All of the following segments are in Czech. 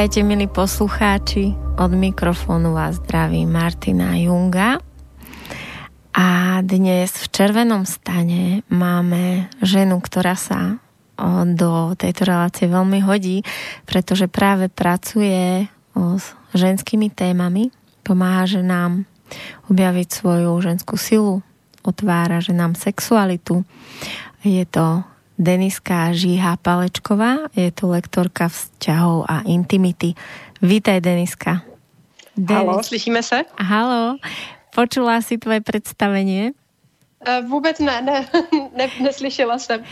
Vítajte, milí poslucháči. Od mikrofónu vás zdraví Martina Junga. A dnes v červenom stane máme ženu, ktorá sa do tejto relácie veľmi hodí, pretože práve pracuje s ženskými témami, pomáha ženám objaviť svoju ženskú silu, otvára ženám sexualitu. Je to Deniska Žíha Palečková, je to lektorka vzťahov a intimity. Vítaj, Deniska. Denis... Halo, slyšíme se? Halo, počula si tvoje představení? Uh, vůbec ne, ne, ne, neslyšela jsem.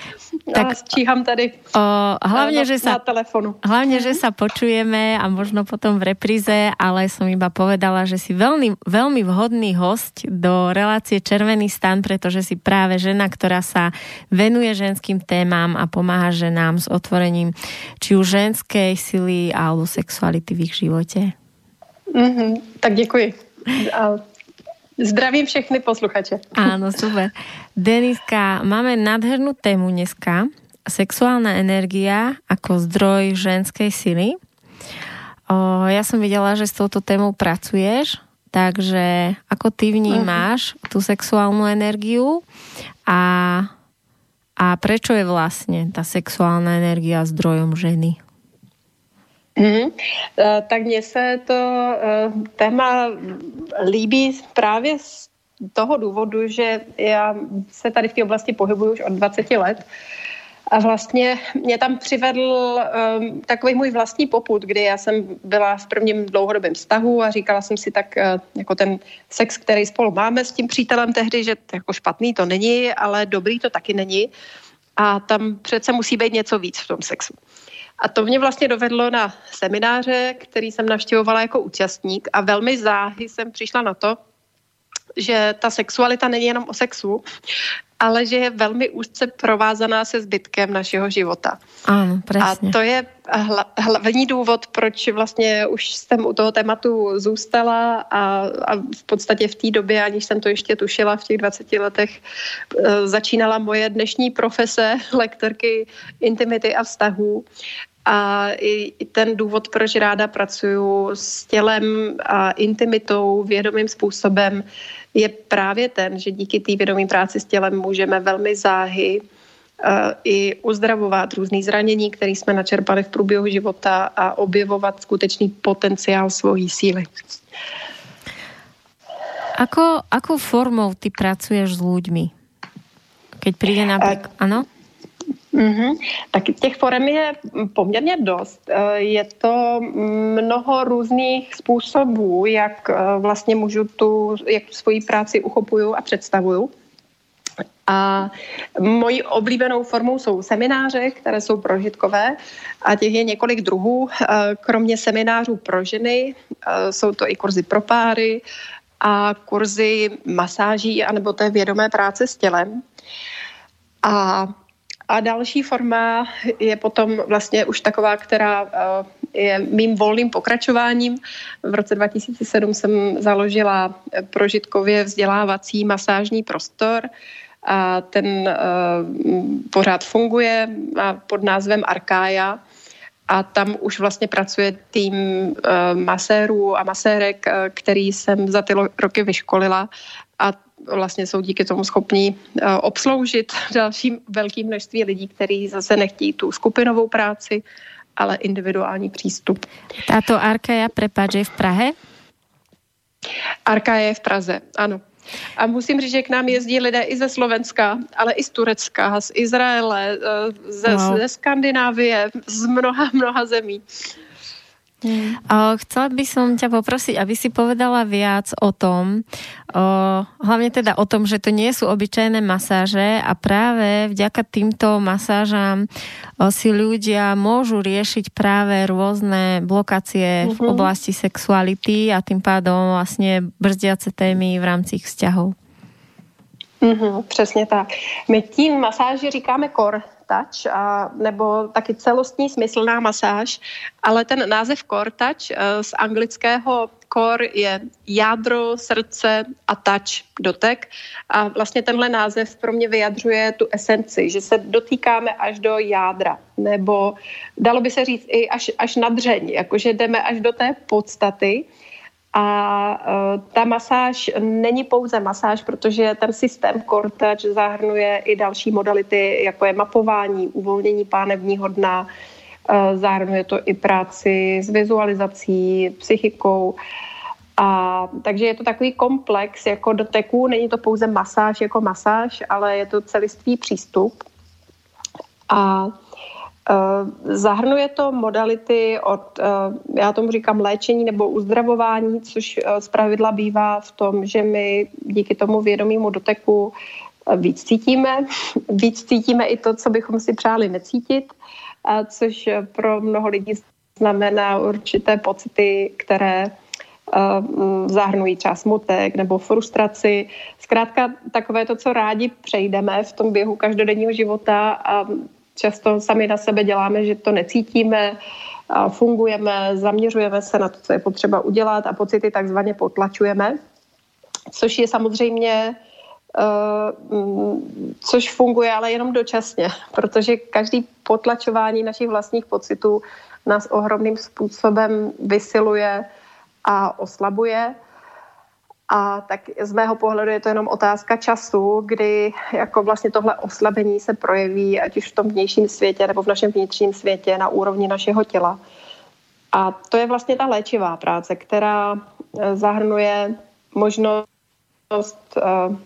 Tak číham tady o, hlavne, na, že sa, na telefonu. Hlavne, že sa počujeme a možno potom v repríze, ale som iba povedala, že si veľmi, veľmi vhodný host do relácie Červený stan, pretože si práve žena, ktorá sa venuje ženským témam a pomáha ženám s otvorením či už ženskej sily alebo sexuality v ich živote. Mm-hmm, tak děkuji. A Zdravím všechny posluchače. Áno, super. Deniska, máme nádhernú tému dneska. Sexuálna energia ako zdroj ženskej sily. O, ja som videla, že s touto témou pracuješ, takže ako ty vnímáš uh-huh. tú sexuálnu energiu a, a prečo je vlastne tá sexuálna energia zdrojom ženy? Mm, tak mně se to eh, téma líbí právě z toho důvodu, že já se tady v té oblasti pohybuju už od 20 let. A vlastně mě tam přivedl um, takový můj vlastní poput, kdy já jsem byla v prvním dlouhodobém vztahu a říkala jsem si tak, uh, jako ten sex, který spolu máme s tím přítelem tehdy, že jako špatný to není, ale dobrý to taky není. A tam přece musí být něco víc v tom sexu. A to mě vlastně dovedlo na semináře, který jsem navštěvovala jako účastník a velmi záhy jsem přišla na to, že ta sexualita není jenom o sexu, ale že je velmi úzce provázaná se zbytkem našeho života. Ano, A to je hla, hlavní důvod, proč vlastně už jsem u toho tématu zůstala a, a v podstatě v té době, aniž jsem to ještě tušila v těch 20 letech, e, začínala moje dnešní profese lektorky intimity a vztahů. A i ten důvod, proč ráda pracuju s tělem a intimitou vědomým způsobem, je právě ten, že díky té vědomé práci s tělem můžeme velmi záhy uh, i uzdravovat různý zranění, které jsme načerpali v průběhu života a objevovat skutečný potenciál svojí síly. Ako, akou formou ty pracuješ s ľuďmi? Keď príde napríklad... Ano? Mm-hmm. Tak těch forem je poměrně dost. Eh, je to mnoho různých způsobů, jak eh, vlastně můžu tu, jak svoji práci uchopuju a představuju. A mojí oblíbenou formou jsou semináře, které jsou prožitkové a těch je několik druhů. Eh, kromě seminářů pro ženy jsou to i kurzy pro páry a kurzy masáží anebo té vědomé práce s tělem. A a další forma je potom vlastně už taková, která eh, je mým volným pokračováním. V roce 2007 jsem založila prožitkově vzdělávací masážní prostor a ten uh, pořád funguje pod názvem Arkája a tam už vlastně pracuje tým masérů a masérek, který jsem za ty roky vyškolila a vlastně jsou díky tomu schopní eh, obsloužit dalším velkým množství lidí, kteří zase nechtějí tu skupinovou práci, ale individuální přístup. Tato Arka je prepáč, v Prahe? Arka je v Praze, ano. A musím říct, že k nám jezdí lidé i ze Slovenska, ale i z Turecka, z Izraele, eh, ze, wow. ze Skandinávie, z mnoha, mnoha zemí. Hmm. Chcela by som ťa poprosiť, aby si povedala viac o tom, o, hlavne teda o tom, že to nie sú obyčajné masáže a práve vďaka týmto masážam o, si ľudia môžu riešiť práve rôzne blokácie uh-huh. v mhm. oblasti sexuality a tým pádom vlastne brzdiace témy v rámci ich vzťahov. Mm-hmm, přesně tak. My tím masáži říkáme core touch, a, nebo taky celostní smyslná masáž, ale ten název core touch z anglického core je jádro, srdce a touch, dotek. A vlastně tenhle název pro mě vyjadřuje tu esenci, že se dotýkáme až do jádra, nebo dalo by se říct i až, až na dřeň, jakože jdeme až do té podstaty. A uh, ta masáž není pouze masáž, protože ten systém Touch zahrnuje i další modality, jako je mapování, uvolnění pánevního dna, uh, zahrnuje to i práci s vizualizací, psychikou. A, takže je to takový komplex jako doteků, není to pouze masáž jako masáž, ale je to celistvý přístup. A zahrnuje to modality od, eh, já tomu říkám léčení nebo uzdravování, což eh, z pravidla bývá v tom, že my díky tomu vědomému doteku víc cítíme. Víc cítíme i to, co bychom si přáli necítit, což pro mnoho lidí znamená určité pocity, které zahrnují třeba smutek nebo frustraci. Zkrátka takové to, co rádi přejdeme v tom běhu každodenního života a často sami na sebe děláme, že to necítíme, fungujeme, zaměřujeme se na to, co je potřeba udělat a pocity takzvaně potlačujeme, což je samozřejmě Uh, což funguje ale jenom dočasně, protože každý potlačování našich vlastních pocitů nás ohromným způsobem vysiluje a oslabuje. A tak z mého pohledu je to jenom otázka času, kdy jako vlastně tohle oslabení se projeví, ať už v tom vnějším světě nebo v našem vnitřním světě na úrovni našeho těla. A to je vlastně ta léčivá práce, která eh, zahrnuje možnost, eh,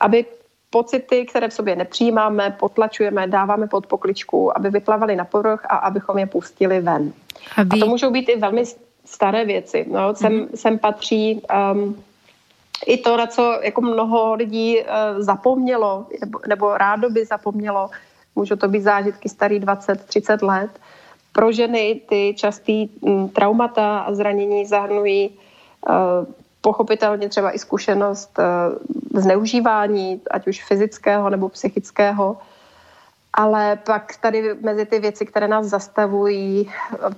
aby pocity, které v sobě nepřijímáme, potlačujeme, dáváme pod pokličku, aby vyplavaly na povrch a abychom je pustili ven. Aby... A to můžou být i velmi staré věci. No, sem, mm-hmm. sem patří um, i to, na co jako mnoho lidí uh, zapomnělo, nebo, rádo by zapomnělo, můžou to být zážitky starý 20-30 let. Pro ženy ty častý um, traumata a zranění zahrnují uh, pochopitelně třeba i zkušenost uh, zneužívání, ať už fyzického nebo psychického, ale pak tady mezi ty věci, které nás zastavují,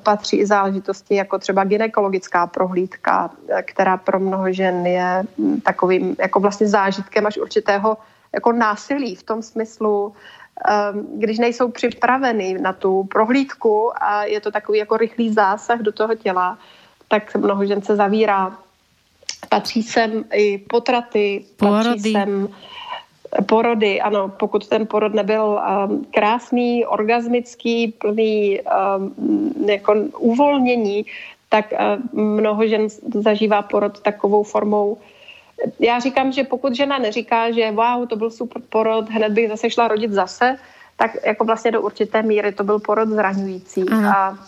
patří i záležitosti jako třeba ginekologická prohlídka, která pro mnoho žen je takovým jako vlastně zážitkem až určitého jako násilí v tom smyslu, ehm, když nejsou připraveny na tu prohlídku a je to takový jako rychlý zásah do toho těla, tak mnoho žen se zavírá. Patří sem i potraty, patří Porody. sem Porody, ano, pokud ten porod nebyl um, krásný, orgasmický, plný um, jako uvolnění, tak uh, mnoho žen zažívá porod takovou formou. Já říkám, že pokud žena neříká, že wow, to byl super porod, hned bych zase šla rodit zase, tak jako vlastně do určité míry to byl porod zraňující. Aha. A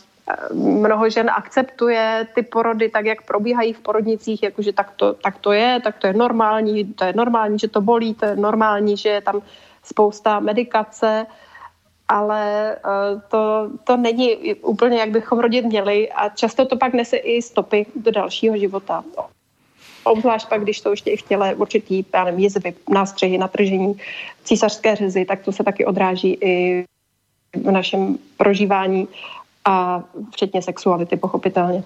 mnoho žen akceptuje ty porody tak, jak probíhají v porodnicích, jakože tak to, tak to je, tak to je normální, to je normální, že to bolí, to je normální, že je tam spousta medikace, ale eh, to, to není úplně, jak bychom rodit měli a často to pak nese i stopy do dalšího života. Obzvlášť pak, když to ještě i v těle určitý, já nevím, jizvy, nástřehy, natržení, císařské řezy, tak to se taky odráží i v našem prožívání a včetně sexuality pochopitelně.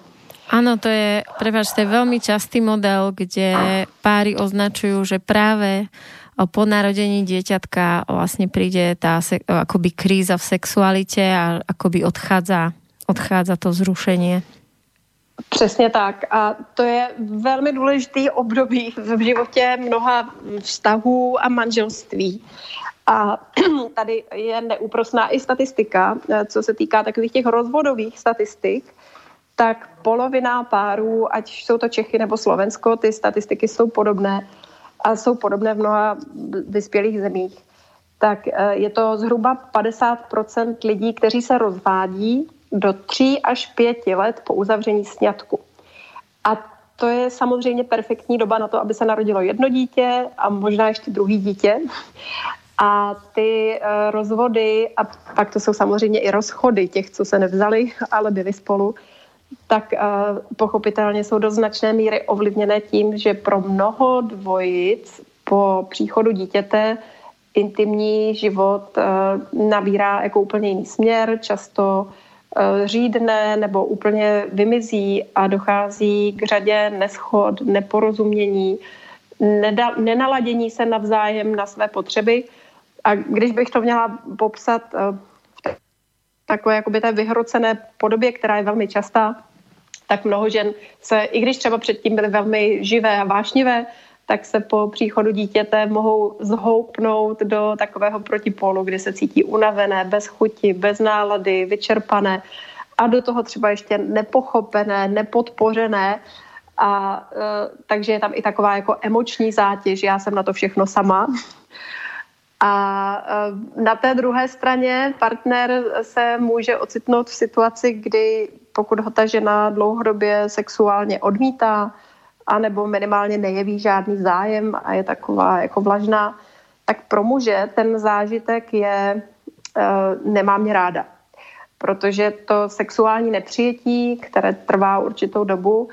Áno, to je, prepáč, to je veľmi častý model, kde páry označujú, že práve po narodení dieťatka vlastne príde tá akoby kríza v sexualite a akoby odchádza, odchádza to vzrušenie. Přesně tak. A to je velmi důležitý období v životě mnoha vztahů a manželství. A tady je neúprosná i statistika, eh, co se týká takových těch rozvodových statistik, tak polovina párů, ať jsou to Čechy nebo Slovensko, ty statistiky jsou podobné a jsou podobné v mnoha vyspělých zemích. Tak eh, je to zhruba 50% lidí, kteří se rozvádí do 3 až 5 let po uzavření sňatku. A to je samozřejmě perfektní doba na to, aby se narodilo jedno dítě a možná ještě druhý dítě. A ty uh, rozvody, a pak to jsou samozřejmě i rozchody těch, co se nevzali, ale byli spolu, tak uh, pochopitelně jsou do značné míry ovlivněné tím, že pro mnoho dvojic po příchodu dítěte intimní život nabírá jako úplně jiný směr, často řídne nebo úplně vymizí a dochází k řadě neschod, neporozumění, nenaladění se navzájem na své potřeby. A když bych to měla popsat v takové jakoby té vyhrocené podobě, která je velmi častá, tak mnoho žen se, i když třeba předtím byly velmi živé a vášnivé, tak se po příchodu dítěte mohou zhoupnout do takového protipolu, kdy se cítí unavené, bez chuti, bez nálady, vyčerpané a do toho třeba ještě nepochopené, nepodpořené. A e, takže je tam i taková jako emoční zátěž, já jsem na to všechno sama. A e, na té druhé straně partner se může ocitnout v situaci, kdy pokud ho ta žena dlouhodobě sexuálně odmítá, anebo minimálně nejeví žádný zájem a je taková jako vlažná, tak pro muže ten zážitek je uh, nemá mě ráda. Protože to sexuální nepřijetí, které trvá určitou dobu, uh,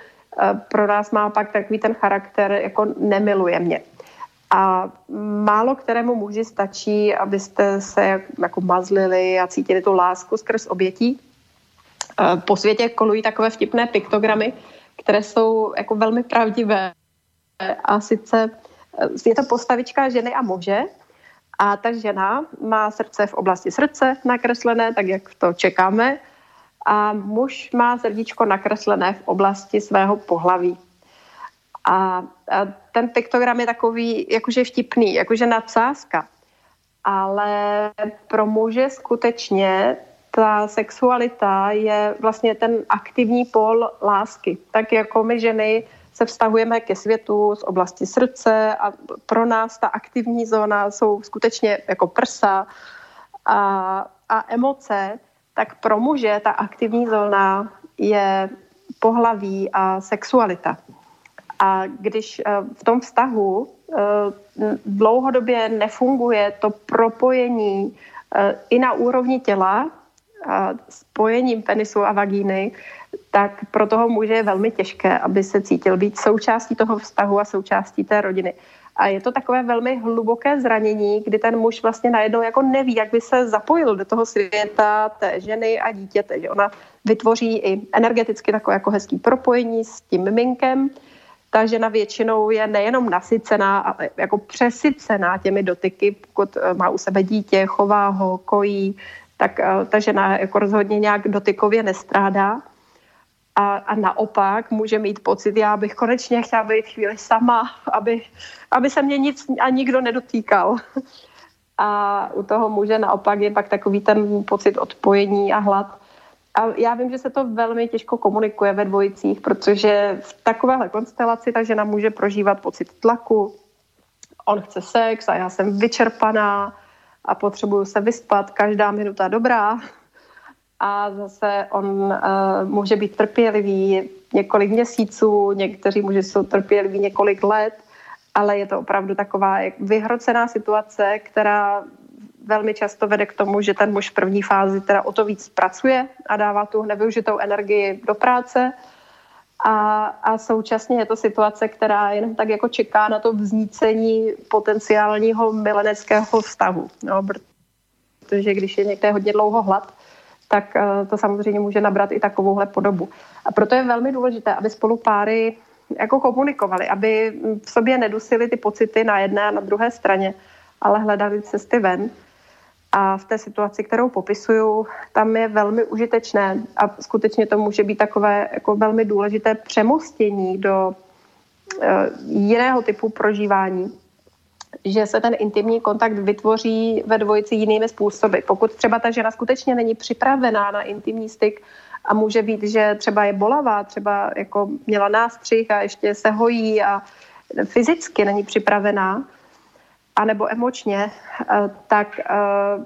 pro nás má pak takový ten charakter, jako nemiluje mě. A málo kterému muži stačí, abyste se jako mazlili a cítili tu lásku skrz obětí. Uh, po světě kolují takové vtipné piktogramy, které jsou jako velmi pravdivé. A sice eh, je to postavička ženy a muže a ta žena má srdce v oblasti srdce nakreslené, tak jak to čekáme, a muž má srdíčko nakreslené v oblasti svého pohlaví. A, ten piktogram je takový jakože vtipný, jakože nadsázka. Ale pro muže skutečně ta sexualita je vlastně ten aktivní pol lásky. Tak jako my ženy se vztahujeme ke světu z oblasti srdce a pro nás ta aktivní zóna jsou skutečně jako prsa a, a emoce, tak pro muže ta aktivní zóna je pohlaví a sexualita. A když eh, v tom vztahu eh, dlouhodobě nefunguje to propojení eh, i na úrovni těla, spojením penisu a vagíny, tak pro toho muže je velmi těžké, aby se cítil být součástí toho vztahu a součástí té rodiny. A je to takové velmi hluboké zranění, kdy ten muž vlastně najednou jako neví, jak by se zapojil do toho světa té ženy a dítěte. Že ona vytvoří i energeticky takové jako hezký propojení s tím miminkem. Ta žena většinou je nejenom nasycená, ale jako přesycená těmi dotyky, pokud eh, má u sebe dítě, chová ho, kojí, tak eh, ta žena jako rozhodně nějak dotykově nestrádá. A, a naopak může mít pocit, já bych konečně chtěla být chvíli sama, aby, aby se mě nic a nikdo nedotýkal. A u toho muže naopak je pak takový ten pocit odpojení a hlad. A já vím, že se to velmi těžko komunikuje ve dvojicích, protože v takovéhle konstelaci ta žena může prožívat pocit tlaku, on chce sex a já jsem vyčerpaná, a potřebuju se vyspat, každá minuta dobrá. A zase on uh, může být trpělivý několik měsíců, někteří muži jsou trpěliví několik let, ale je to opravdu taková vyhrocená situace, která velmi často vede k tomu, že ten muž v první fázi teda o to víc pracuje a dává tu nevyužitou energii do práce a, a současně je to situace, která jenom tak jako čeká na to vznícení potenciálního mileneckého vztahu. No, protože když je někde hodně dlouho hlad, tak uh, to samozřejmě může nabrat i takovouhle podobu. A proto je velmi důležité, aby spolu páry jako komunikovali, aby v sobě nedusili ty pocity na jedné a na druhé straně, ale hledali cesty ven. A v té situaci, kterou popisuju, tam je velmi užitečné a skutečně to může být takové jako velmi důležité přemostění do uh, jiného typu prožívání, že se ten intimní kontakt vytvoří ve dvojici jinými způsoby. Pokud třeba ta žena skutečně není připravená na intimní styk a může být, že třeba je bolavá, třeba jako měla nástřih a ještě se hojí a fyzicky není připravená, anebo emočně, eh, tak eh,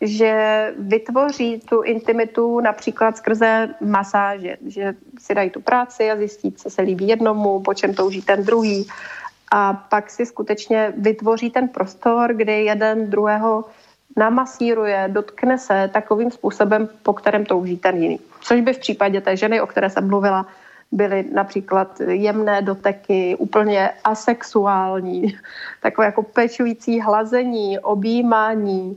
že vytvoří tu intimitu například skrze masáže, že si dají tu práci a zjistí, co se líbí jednomu, po čem touží ten druhý a pak si skutečně vytvoří ten prostor, kdy jeden druhého namasíruje, dotkne se takovým způsobem, po kterém touží ten jiný. Což by v případě té ženy, o které jsem mluvila, byly například jemné doteky, úplně asexuální, takové jako pečující hlazení, objímání,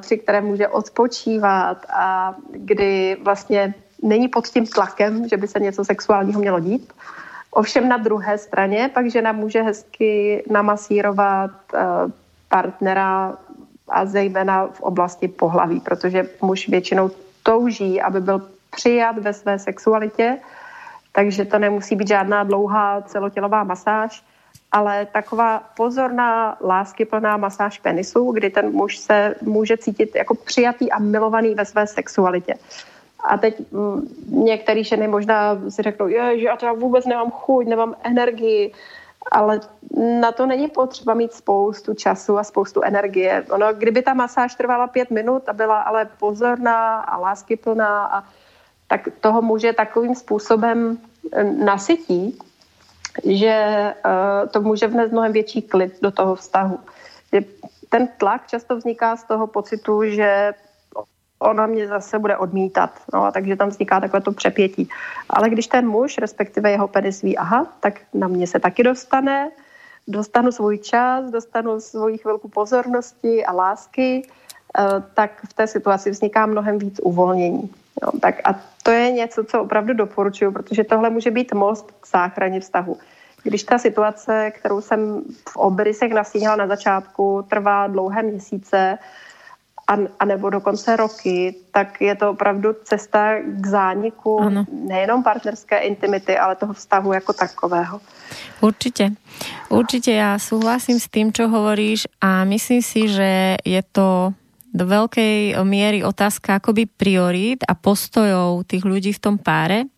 při kterém může odpočívat a kdy vlastně není pod tím tlakem, že by se něco sexuálního mělo dít. Ovšem na druhé straně pak žena může hezky namasírovat eh, partnera a zejména v oblasti pohlaví, protože muž většinou touží, aby byl přijat ve své sexualitě, takže to nemusí být žádná dlouhá celotělová masáž, ale taková pozorná, láskyplná masáž penisu, kdy ten muž se může cítit jako přijatý a milovaný ve své sexualitě. A teď m, mm, některé ženy možná si řeknou, že já třeba vůbec nemám chuť, nemám energii, ale na to není potřeba mít spoustu času a spoustu energie. Ono, kdyby ta masáž trvala pět minut a byla ale pozorná a láskyplná, a, tak toho může takovým způsobem eh, nasytí, že uh, to může vnést mnohem větší klid do toho vztahu. Ten tlak často vzniká z toho pocitu, že ona mě zase bude odmítat. No, a takže tam vzniká takové to přepětí. Ale když ten muž, respektive jeho penis ví, aha, tak na mě se taky dostane, dostanu svůj čas, dostanu svoji chvilku pozornosti a lásky, eh, tak v té situaci vzniká mnohem víc uvolnění. No, tak a to je něco, co opravdu doporučuju, protože tohle může být most k záchraně vztahu. Když ta situace, kterou jsem v obrysech nastínila na začátku, trvá dlouhé měsíce, a, a nebo dokonce roky, tak je to opravdu cesta k zániku ano. nejenom partnerské intimity, ale toho vztahu jako takového. Určitě. Určitě já souhlasím s tím, čo hovoríš a myslím si, že je to do veľkej miery otázka akoby priorít a postojov tých ľudí v tom páre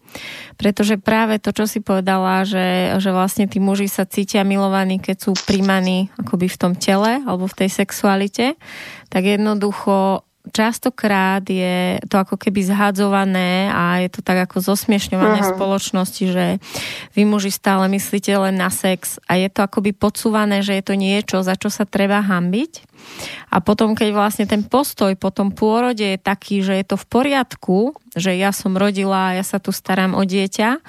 pretože práve to, čo si povedala, že, že vlastne tí muži sa cítia milovaní, keď sú príjmaní akoby v tom tele alebo v tej sexualite, tak jednoducho častokrát je to ako keby zhadzované a je to tak ako zosmiešňované uh-huh. v spoločnosti, že vy muži stále myslíte len na sex a je to akoby podsúvané, že je to niečo, za čo sa treba hambiť. A potom, keď vlastne ten postoj po tom pôrode je taký, že je to v poriadku, že ja som rodila, ja sa tu starám o dieťa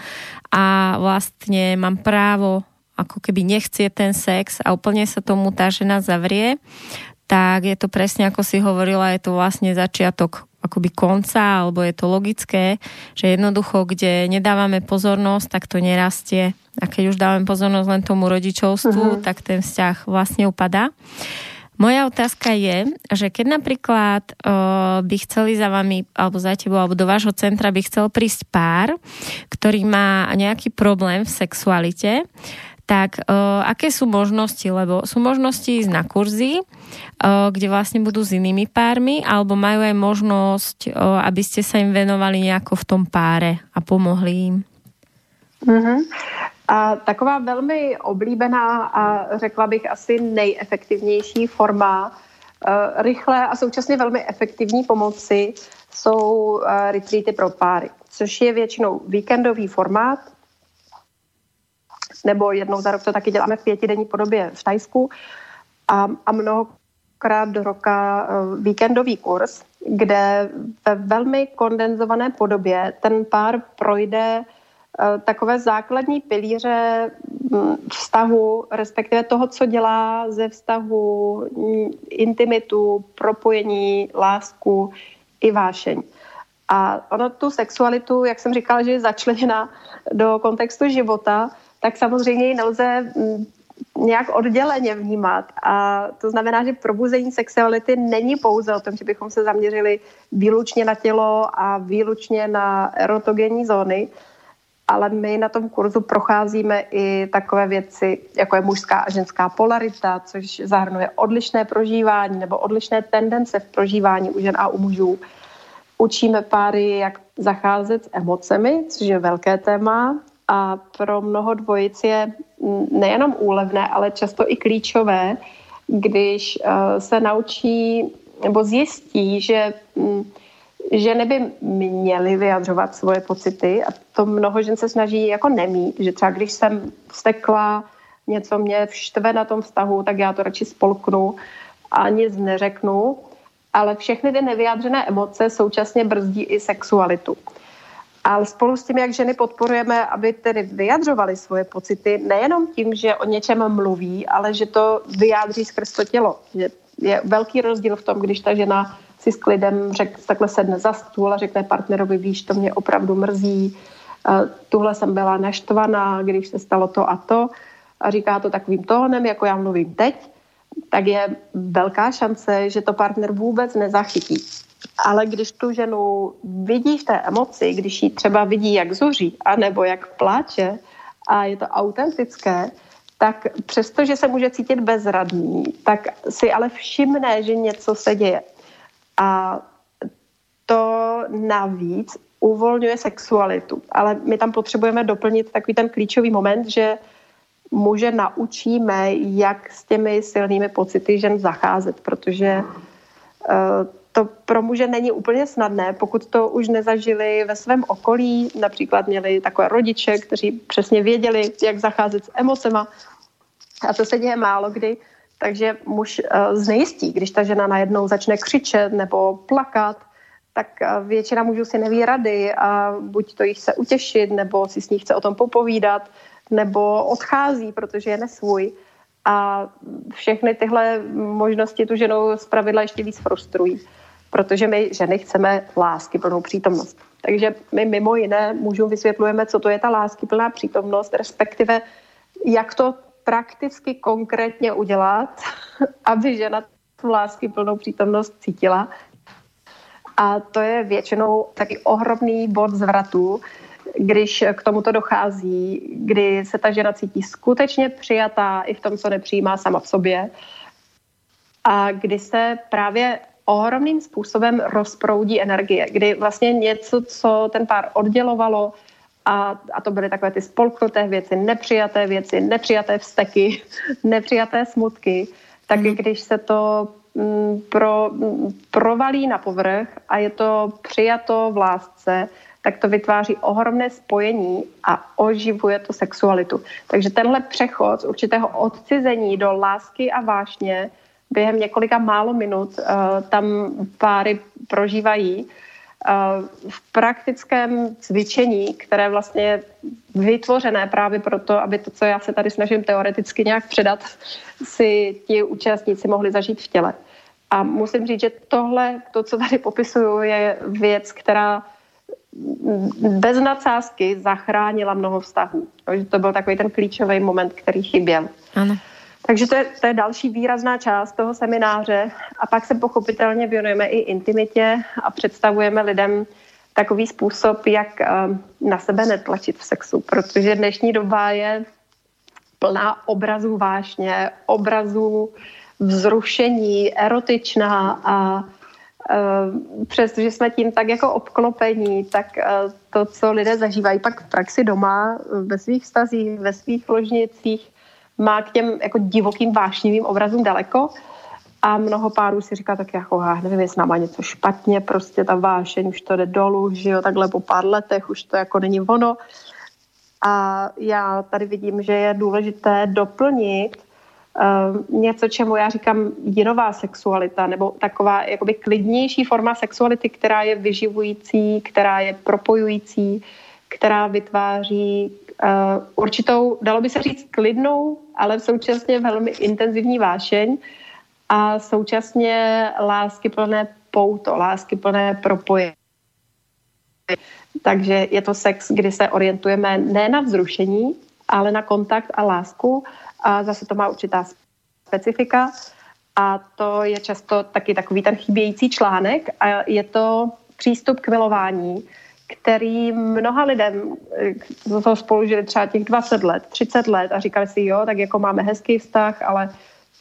a vlastne mám právo ako keby nechcie ten sex a úplne sa tomu tá žena zavrie, tak je to presne ako si hovorila, je to vlastne začiatok akoby konca, alebo je to logické, že jednoducho, kde nedávame pozornosť, tak to nerastie. A keď už dávame pozornosť len tomu rodičovstvu, uh-huh. tak ten vzťah vlastne upadá. Moja otázka je, že keď napríklad uh, by chceli za vami, alebo za tebou, alebo do vášho centra by chcel prísť pár, ktorý má nejaký problém v sexualite, tak uh, aké sú možnosti? Lebo sú možnosti ísť na kurzy, uh, kde vlastne budú s inými pármi, alebo majú aj možnosť, uh, aby ste sa im venovali nejako v tom páre a pomohli im? Mm-hmm. A taková velmi oblíbená a řekla bych asi nejefektivnější forma uh, rychlé a současně velmi efektivní pomoci jsou uh, retreaty pro páry, což je většinou víkendový formát, nebo jednou za rok to taky děláme v pětidenní podobě v Tajsku a, a mnohokrát do roka uh, víkendový kurz, kde ve velmi kondenzované podobě ten pár projde uh, takové základní pilíře mm, vztahu, respektive toho, co dělá ze vztahu mm, intimitu, propojení, lásku i vášeň. A ono tu sexualitu, jak jsem říkala, že je začleněna do kontextu života, tak samozřejmě ji nelze mm, nějak odděleně vnímat. A to znamená, že probuzení sexuality není pouze o tom, že bychom se zaměřili výlučně na tělo a výlučně na erotogenní zóny, ale my na tom kurzu procházíme i takové věci, jako je mužská a ženská polarita, což zahrnuje odlišné prožívání nebo odlišné tendence v prožívání u žen a u mužů. Učíme páry, jak zacházet s emocemi, což je velké téma, a pro mnoho dvojic je nejenom úlevné, ale často i klíčové, když eh, se naučí nebo zjistí, že mm, ženy by měly vyjadřovat svoje pocity a to mnoho žen se snaží jako nemít, že třeba když jsem vstekla, něco mě vštve na tom vztahu, tak já to radši spolknu a nic neřeknu, ale všechny ty nevyjádřené emoce současně brzdí i sexualitu. Ale spolu s tím, jak ženy podporujeme, aby tedy vyjadřovaly svoje pocity, nejenom tím, že o něčem mluví, ale že to vyjádří skrz to tělo. Že je velký rozdíl v tom, když ta žena si s klidem řek, takhle sedne za stůl a řekne partnerovi, víš, to mě opravdu mrzí, tuhle jsem byla naštvaná, když se stalo to a to a říká to takovým tónem, jako já mluvím teď, tak je velká šance, že to partner vůbec nezachytí. Ale když tu ženu vidí v té emoci, když ji třeba vidí, jak zuří, anebo jak pláče a je to autentické, tak přesto, že se může cítit bezradný, tak si ale všimne, že něco se děje. A to navíc uvolňuje sexualitu. Ale my tam potřebujeme doplnit takový ten klíčový moment, že muže naučíme, jak s těmi silnými pocity žen zacházet, protože uh, to pro muže není úplně snadné, pokud to už nezažili ve svém okolí, například měli takové rodiče, kteří přesně věděli, jak zacházet s emocema. A to se děje málo kdy, takže muž uh, znejistí, když ta žena najednou začne křičet nebo plakat, tak uh, většina mužů si neví rady a buď to jich chce utěšit, nebo si s ní chce o tom popovídat, nebo odchází, protože je nesvůj. A všechny tyhle možnosti tu ženu pravidla ještě víc frustrují, protože my ženy chceme lásky plnou přítomnost. Takže my mimo jiné mužům vysvětlujeme, co to je ta lásky plná přítomnost, respektive jak to prakticky konkrétně udělat, aby žena tu lásky plnou přítomnost cítila. A to je většinou taky ohromný bod zvratu, když k tomuto dochází, kdy se ta žena cítí skutečně přijatá i v tom, co nepřijímá sama v sobě a kdy se právě ohromným způsobem rozproudí energie, kdy vlastně něco, co ten pár oddělovalo, a, a to byly takové ty spolknuté věci, nepřijaté věci, nepřijaté vzteky, nepřijaté smutky, tak mm. když se to mm, pro, mm, provalí na povrch a je to přijato v lásce, tak to vytváří ohromné spojení a oživuje to sexualitu. Takže tenhle přechod z určitého odcizení do lásky a vášně během několika málo minut uh, tam páry prožívají uh, v praktickém cvičení, které vlastně je vytvořené právě proto, aby to, co já se tady snažím teoreticky nějak předat, si ti účastníci mohli zažít v těle. A musím říct, že tohle, to, co tady popisuju, je věc, která bez nadsázky zachránila mnoho vztahů. Takže to byl takový ten klíčový moment, který chyběl. Ano. Takže to je, to je další výrazná část toho semináře. A pak se pochopitelně věnujeme i intimitě a představujeme lidem takový způsob, jak eh, na sebe netlačit v sexu, protože dnešní doba je plná obrazů vášně, obrazů vzrušení, erotičná a přestože jsme tím tak jako obklopení, tak eh, to, co lidé zažívají pak v praxi doma, ve svých stazích, ve svých ložnicích, má k těm jako divokým vášnivým obrazům daleko. A mnoho párů si říká tak jako, já nevím, jestli má něco špatně, prostě ta vášeň už to jde dolů, že jo, takhle po pár letech už to jako není ono. A já tady vidím, že je důležité doplnit něco, čemu já říkám jinová sexualita, nebo taková jakoby klidnější forma sexuality, která je vyživující, která je propojující, která vytváří uh, určitou, dalo by se říct, klidnou, ale současně velmi intenzivní vášeň a současně láskyplné pouto, láskyplné propojení. Takže je to sex, kdy se orientujeme ne na vzrušení, ale na kontakt a lásku a zase to má určitá specifika. A to je často taky takový ten chybějící článek. A je to přístup k milování, který mnoha lidem, do toho spolu žili třeba těch 20 let, 30 let a říkali si, jo, tak jako máme hezký vztah, ale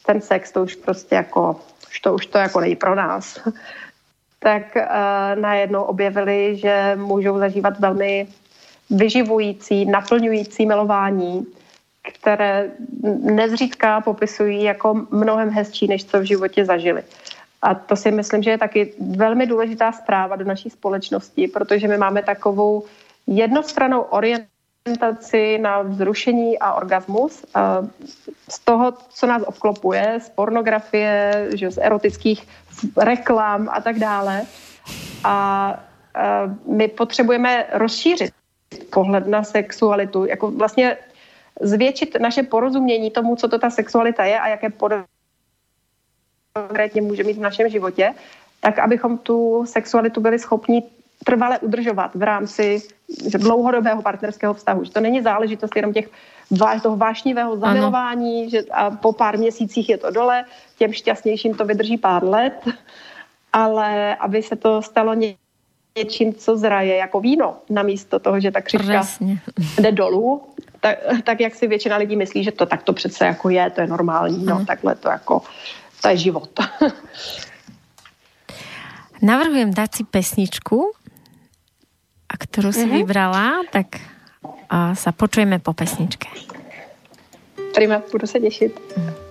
ten sex to už prostě jako, už to, už to jako není pro nás. tak uh, najednou objevili, že můžou zažívat velmi vyživující, naplňující milování, které nezřídka popisují jako mnohem hezčí, než co v životě zažili. A to si myslím, že je taky velmi důležitá zpráva do naší společnosti, protože my máme takovou jednostranou orientaci na vzrušení a orgasmus. A z toho, co nás obklopuje, z pornografie, že z erotických reklam a tak dále. A my potřebujeme rozšířit pohled na sexualitu, jako vlastně zvětšit naše porozumění tomu, co to ta sexualita je a jaké podoby konkrétně může mít v našem životě, tak abychom tu sexualitu byli schopni trvale udržovat v rámci dlouhodobého partnerského vztahu. Že to není záležitost jenom těch toho vášnivého zamilování, že a po pár měsících je to dole, těm šťastnějším to vydrží pár let, ale aby se to stalo něčím, co zraje jako víno, namísto toho, že ta křivka Přesně. jde dolů, tak, tak jak si většina lidí myslí, že to tak to přece jako je, to je normální, no, takhle to jako, to je život. Navrhujem dát si pesničku, a kterou si mm-hmm. vybrala, tak a sa počujeme po pesničke. Prima, budu se těšit. Mm.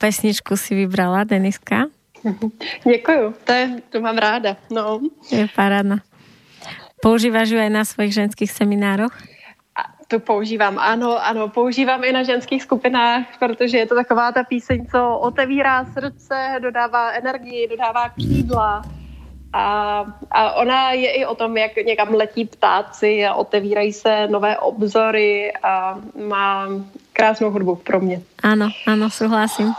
Pesničku si vybrala, Deniska. Děkuju, to, je, to mám ráda. No. Je parádna. Používáš ju aj na svojich ženských seminároch? tu používám, ano, ano, používám i na ženských skupinách, protože je to taková ta píseň, co otevírá srdce, dodává energii, dodává křídla. A, a ona je i o tom, jak někam letí ptáci a otevírají se nové obzory a má krásnou hudbu pro mě. Ano, ano, souhlasím.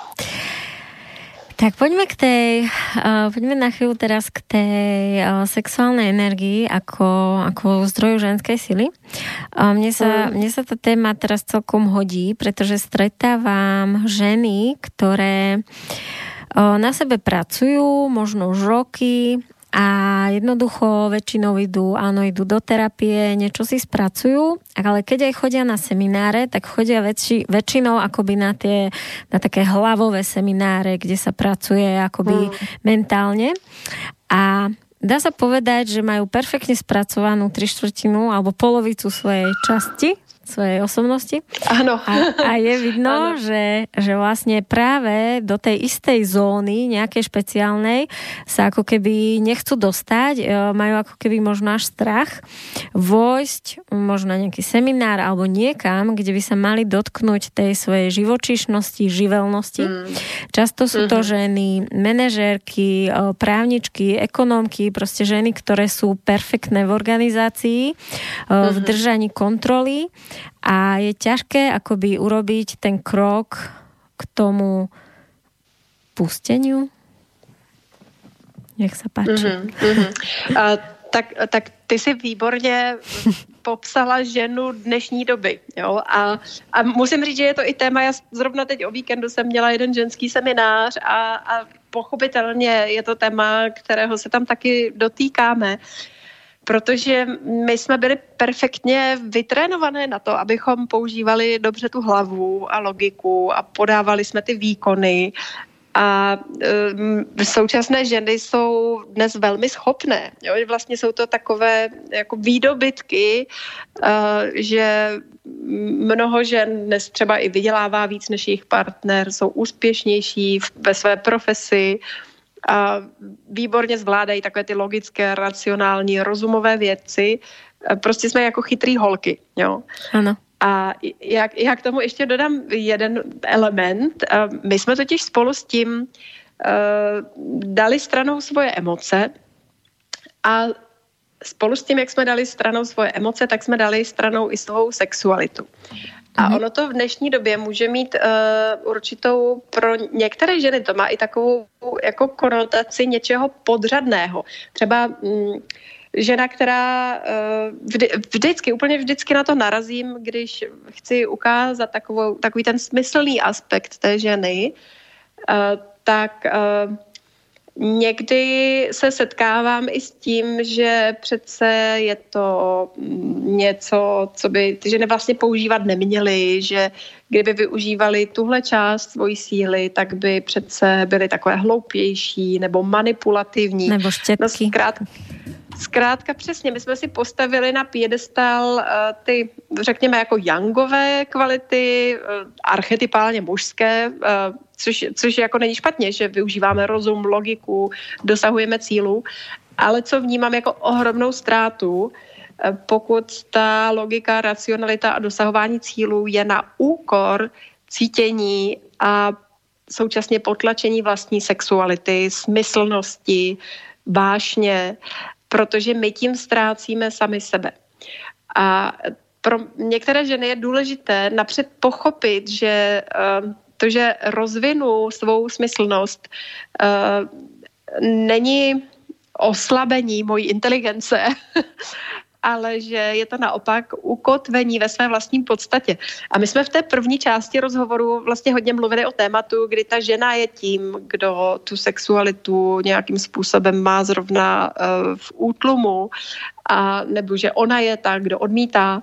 Tak poďme k tej, uh, poďme na chvíľu teraz k tej uh, sexuálnej energii ako, ako zdroju ženskej sily. Uh, mne, sa, mm. mne sa tá téma teraz celkom hodí, pretože stretávam ženy, ktoré uh, na sebe pracujú, možno už roky, a jednoducho väčšinou idú, áno, idú do terapie, niečo si spracujú, ale keď aj chodia na semináre, tak chodia väčši, väčšinou akoby na tie, na také hlavové semináre, kde sa pracuje akoby mm. mentálne a dá sa povedať, že majú perfektne spracovanú tri štvrtinu alebo polovicu svojej časti svojej osobnosti. Áno. A, a je vidno, že, že vlastne práve do tej istej zóny, nejakej špeciálnej, sa ako keby nechcú dostať, e, majú ako keby možno až strach vojsť možno nejaký seminár alebo niekam, kde by sa mali dotknúť tej svojej živočíšnosti, živelnosti. Mm. Často sú to mm-hmm. ženy, manažérky, e, právničky, ekonómky, proste ženy, ktoré sú perfektné v organizácii, e, v mm-hmm. držaní kontroly a je ťažké akoby urobiť ten krok k tomu pusteniu. Jak sa páči. Mm-hmm. A, tak, tak ty si výborně popsala ženu dnešní doby. Jo? A, a musím říct, že je to i téma, já zrovna teď o víkendu jsem měla jeden ženský seminář a, a pochopitelně je to téma, kterého se tam taky dotýkáme protože my jsme byli perfektně vytrénované na to, abychom používali dobře tu hlavu a logiku a podávali jsme ty výkony a e, současné ženy jsou dnes velmi schopné. Jo? Vlastně jsou to takové jako výdobytky, e, že mnoho žen dnes třeba i vydělává víc než jejich partner, jsou úspěšnější ve své profesi, a výborně zvládají takové ty logické, racionální, rozumové věci. Prostě jsme jako chytrý holky. Jo? Ano. A jak, jak k tomu ještě dodám jeden element. My jsme totiž spolu s tím uh, dali stranou svoje emoce a spolu s tím, jak jsme dali stranou svoje emoce, tak jsme dali stranou i svou sexualitu. A mhm. ono to v dnešní době může mít uh, určitou, pro některé ženy to má i takovou jako konotaci něčeho podřadného. Třeba um, žena, která uh, vždy, vždycky, úplně vždycky na to narazím, když chci ukázat takovou, takový ten smyslný aspekt té ženy, uh, tak uh, Někdy se setkávám i s tím, že přece je to něco, co by ty ženy vlastně používat neměly, že kdyby využívali tuhle část svojí síly, tak by přece byly takové hloupější nebo manipulativní. Nebo štětky. No, zkrátka, Zkrátka přesně, my jsme si postavili na piedestal uh, ty, řekněme, jako jangové kvality, uh, archetypálně mužské, uh, což, což jako není špatně, že využíváme rozum, logiku, dosahujeme cílu, ale co vnímám jako ohromnou ztrátu, pokud ta logika, racionalita a dosahování cílů je na úkor cítění a současně potlačení vlastní sexuality, smyslnosti, vášně protože my tím ztrácíme sami sebe. A pro některé ženy je důležité napřed pochopit, že uh, to, že rozvinu svou smyslnost, uh, není oslabení mojí inteligence, ale že je to naopak ukotvení ve své vlastní podstatě. A my jsme v té první části rozhovoru vlastně hodně mluvili o tématu, kdy ta žena je tím, kdo tu sexualitu nějakým způsobem má zrovna uh, v útlumu, a nebo že ona je ta, kdo odmítá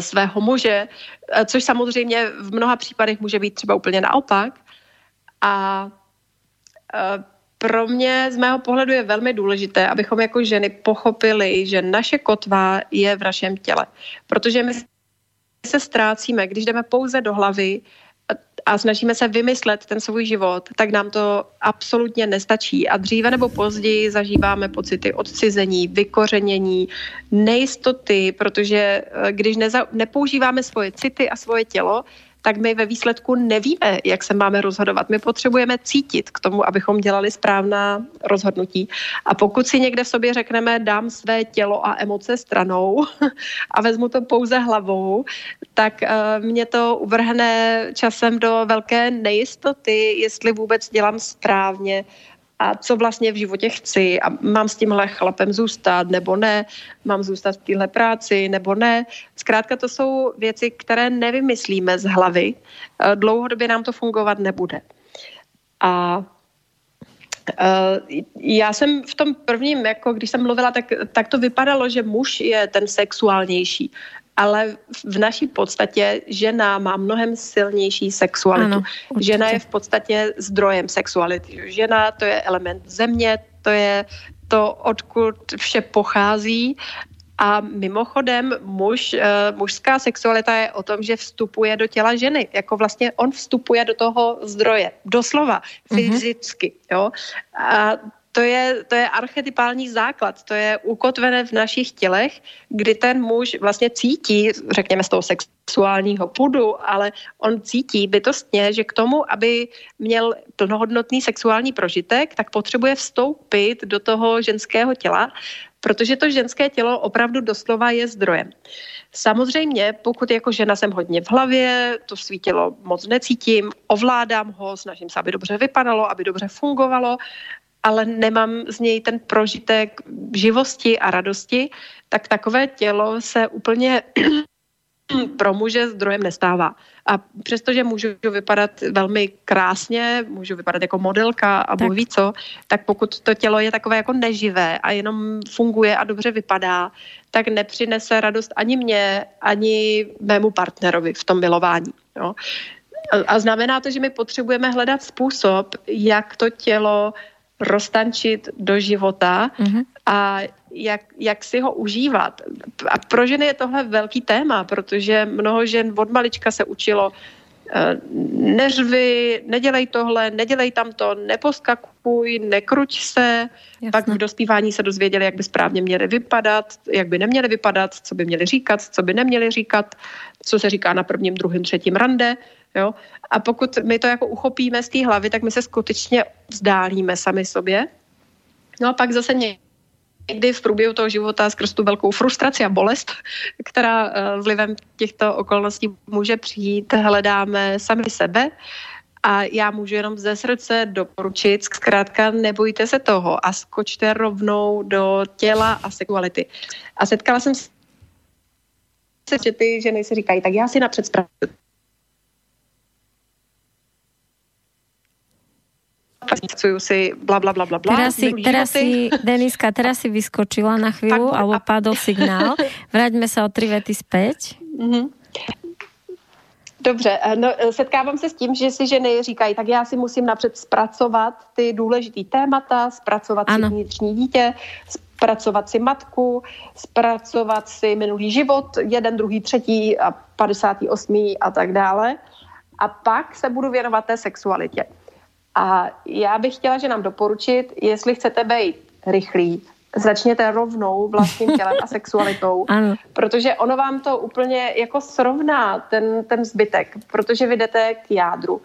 svého muže, uh, což samozřejmě v mnoha případech může být třeba úplně naopak. A pro mě z mého pohledu je velmi důležité, abychom jako ženy pochopili, že naše kotva je v našem těle. Protože my se ztrácíme, když jdeme pouze do hlavy a snažíme se vymyslet ten svůj život, tak nám to absolutně nestačí. A dříve nebo později zažíváme pocity odcizení, vykořenění, nejistoty, protože eh, když neza, nepoužíváme svoje city a svoje tělo, tak my ve výsledku nevíme, jak se máme rozhodovat. My potřebujeme cítit k tomu, abychom dělali správná rozhodnutí. A pokud si někde v sobě řekneme, dám své tělo a emoce stranou a vezmu to pouze hlavou, tak uh, mě to uvrhne časem do velké nejistoty, jestli vůbec dělám správně, a co vlastně v životě chci a mám s tímhle chlapem zůstat nebo ne, mám zůstat v téhle práci nebo ne. Zkrátka to jsou věci, které nevymyslíme z hlavy. Eh, dlouhodobě nám to fungovat nebude. A Uh, já jsem v tom prvním, jako když jsem mluvila, tak, tak to vypadalo, že muž je ten sexuálnější ale v naší podstatě žena má mnohem silnější sexualitu. Ano, žena je v podstatě zdrojem sexuality. Žena to je element země, to je to, odkud vše pochází a mimochodem, muž, uh, mužská sexualita je o tom, že vstupuje do těla ženy. Jako vlastně on vstupuje do toho zdroje. Doslova, mhm. fyzicky. Mm-hmm. Jo? A to je, to je archetypální základ, to je ukotvené v našich tělech, kdy ten muž vlastně cítí, řekněme z toho sexuálního pudu, ale on cítí bytostně, že k tomu, aby měl plnohodnotný sexuální prožitek, tak potřebuje vstoupit do toho ženského těla, protože to ženské tělo opravdu doslova je zdrojem. Samozřejmě, pokud jako žena jsem hodně v hlavě, to svítilo moc necítím, ovládám ho, snažím se, aby dobře vypadalo, aby dobře fungovalo, ale nemám z něj ten prožitek živosti a radosti, tak takové tělo se úplně pro muže zdrojem nestává. A přestože můžu vypadat velmi krásně, můžu vypadat jako modelka a tak. ví co, tak pokud to tělo je takové jako neživé a jenom funguje a dobře vypadá, tak nepřinese radost ani mě, ani mému partnerovi v tom milování. Jo. A znamená to, že my potřebujeme hledat způsob, jak to tělo roztančit do života mm-hmm. a jak, jak si ho užívat. A pro ženy je tohle velký téma, protože mnoho žen od malička se učilo eh, neřvi, nedělej tohle, nedělej tamto, neposkakuj, nekruč se. Jasne. Pak v dospívání se dozvěděli, jak by správně měly vypadat, jak by neměly vypadat, co by měly říkat, co by neměly říkat, co se říká na prvním, druhém, třetím rande. Jo? A pokud my to jako uchopíme z té hlavy, tak my se skutečně vzdálíme sami sobě. No a pak zase někdy v průběhu toho života skrz tu velkou frustraci a bolest, která eh, vlivem těchto okolností může přijít, hledáme sami sebe. A já můžu jenom ze srdce doporučit, zkrátka nebojte se toho a skočte rovnou do těla a sexuality. A setkala jsem se, že ty ženy si říkají, tak já si napřed pracujú si bla bla bla bla bla. Teraz si, teraz si, Deniska, teraz si vyskočila na chvíľu, alebo padol signál. Vraťme sa o tri vety späť. Mm-hmm. Dobře, eh, no, eh, setkávám se s tím, že si ženy říkají, tak já si musím napřed zpracovat ty důležitý témata, zpracovat ano. si vnitřní dítě, zpracovat si matku, zpracovat si minulý život, jeden, druhý, třetí a 58. a tak dále. A pak se budu věnovat té sexualitě. A já bych chtěla, že nám doporučit, jestli chcete být rychlí, začněte rovnou vlastním tělem a sexualitou, ano. protože ono vám to úplně jako srovná ten, ten zbytek, protože vy jdete k jádru.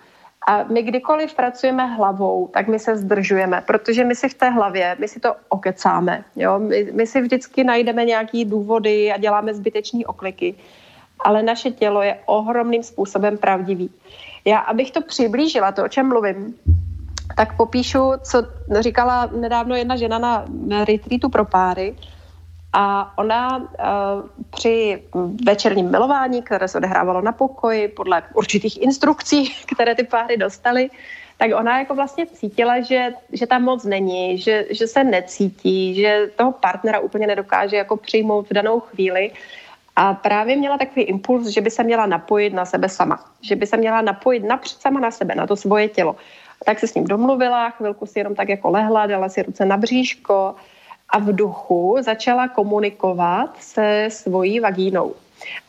A my kdykoliv pracujeme hlavou, tak my se zdržujeme, protože my si v té hlavě, my si to okecáme. Jo? My, my si vždycky najdeme nějaký důvody a děláme zbytečné okliky, ale naše tělo je ohromným způsobem pravdivý. Já, abych to přiblížila, to, o čem mluvím, tak popíšu, co říkala nedávno jedna žena na retreatu pro páry. A ona uh, při večerním milování, které se odehrávalo na pokoji, podle určitých instrukcí, které ty páry dostaly, tak ona jako vlastně cítila, že, že tam moc není, že, že se necítí, že toho partnera úplně nedokáže jako přijmout v danou chvíli. A právě měla takový impuls, že by se měla napojit na sebe sama. Že by se měla napojit napřed sama na sebe, na to svoje tělo. Tak se s ním domluvila, chvilku si jenom tak jako lehla, dala si ruce na bříško a v duchu začala komunikovat se svojí vagínou.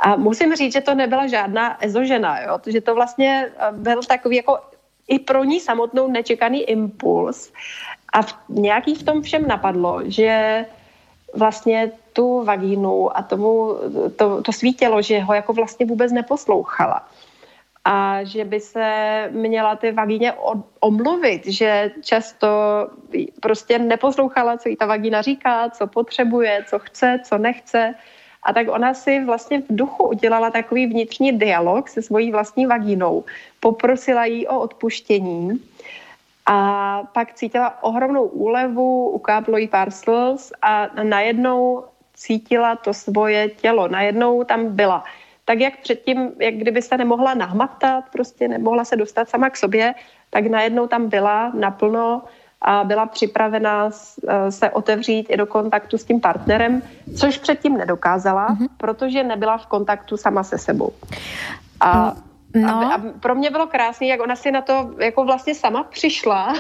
A musím říct, že to nebyla žádná ezožena, jo? že to vlastně byl takový jako i pro ní samotnou nečekaný impuls. A v, nějaký v tom všem napadlo, že vlastně tu vagínu a tomu, to, to svítilo, že ho jako vlastně vůbec neposlouchala a že by se měla ty vagíně omluvit, že často prostě neposlouchala, co jí ta vagína říká, co potřebuje, co chce, co nechce. A tak ona si vlastně v duchu udělala takový vnitřní dialog se svojí vlastní vagínou. Poprosila jí o odpuštění a pak cítila ohromnou úlevu, ukáplo jí pár slz a najednou cítila to svoje tělo. Najednou tam byla tak jak předtím, jak kdyby se nemohla nahmatat, prostě nemohla se dostat sama k sobě, tak najednou tam byla naplno a byla připravená eh, se otevřít i do kontaktu s tím partnerem, což předtím nedokázala, mm-hmm. protože nebyla v kontaktu sama se sebou. A No. A, a pro mě bylo krásné, jak ona si na to jako vlastně sama přišla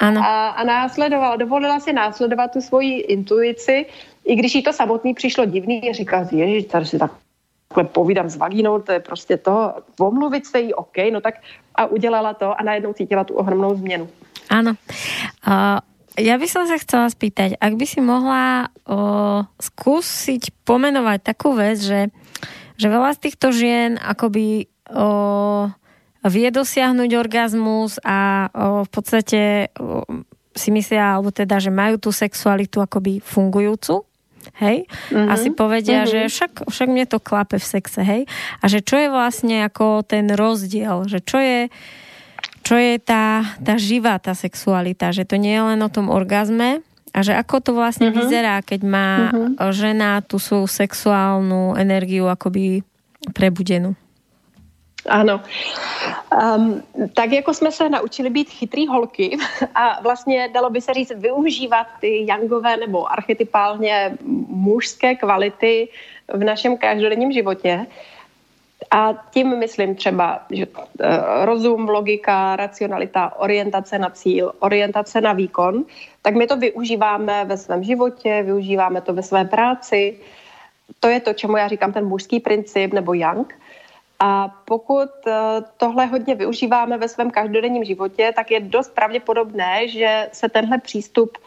ano. A, a následovala, dovolila si následovat tu svoji intuici, i když jí to samotný přišlo divný, říká, že tady si tak takhle povídám s vagínou, to je prostě to, omluvit se jí, OK, no tak a udělala to a najednou cítila tu ohromnou změnu. Ano. Uh, ja by som sa chcela spýtať, ak by si mohla uh, skúsiť pomenovať takú vec, že, že veľa z týchto žien akoby uh, vie dosiahnuť orgazmus a uh, v podstate uh, si myslia, alebo teda, že majú tú sexualitu akoby fungujúcu, hej? Mm-hmm. A si povedia, mm-hmm. že však, však mne to klape v sexe, hej? A že čo je vlastne ako ten rozdiel, že čo je, čo je tá, tá živá tá sexualita, že to nie je len o tom orgazme, a že ako to vlastne mm-hmm. vyzerá, keď má mm-hmm. žena tú svoju sexuálnu energiu akoby prebudenú. Ano. Um, tak jako jsme se naučili být chytrý holky a vlastně dalo by se říct využívat ty jangové nebo archetypálně mužské kvality v našem každodenním životě. A tím myslím třeba, že uh, rozum, logika, racionalita, orientace na cíl, orientace na výkon, tak my to využíváme ve svém životě, využíváme to ve své práci. To je to, čemu já říkám ten mužský princip nebo yang. A pokud eh, tohle hodně využíváme ve svém každodenním životě, tak je dost pravděpodobné, že se tenhle přístup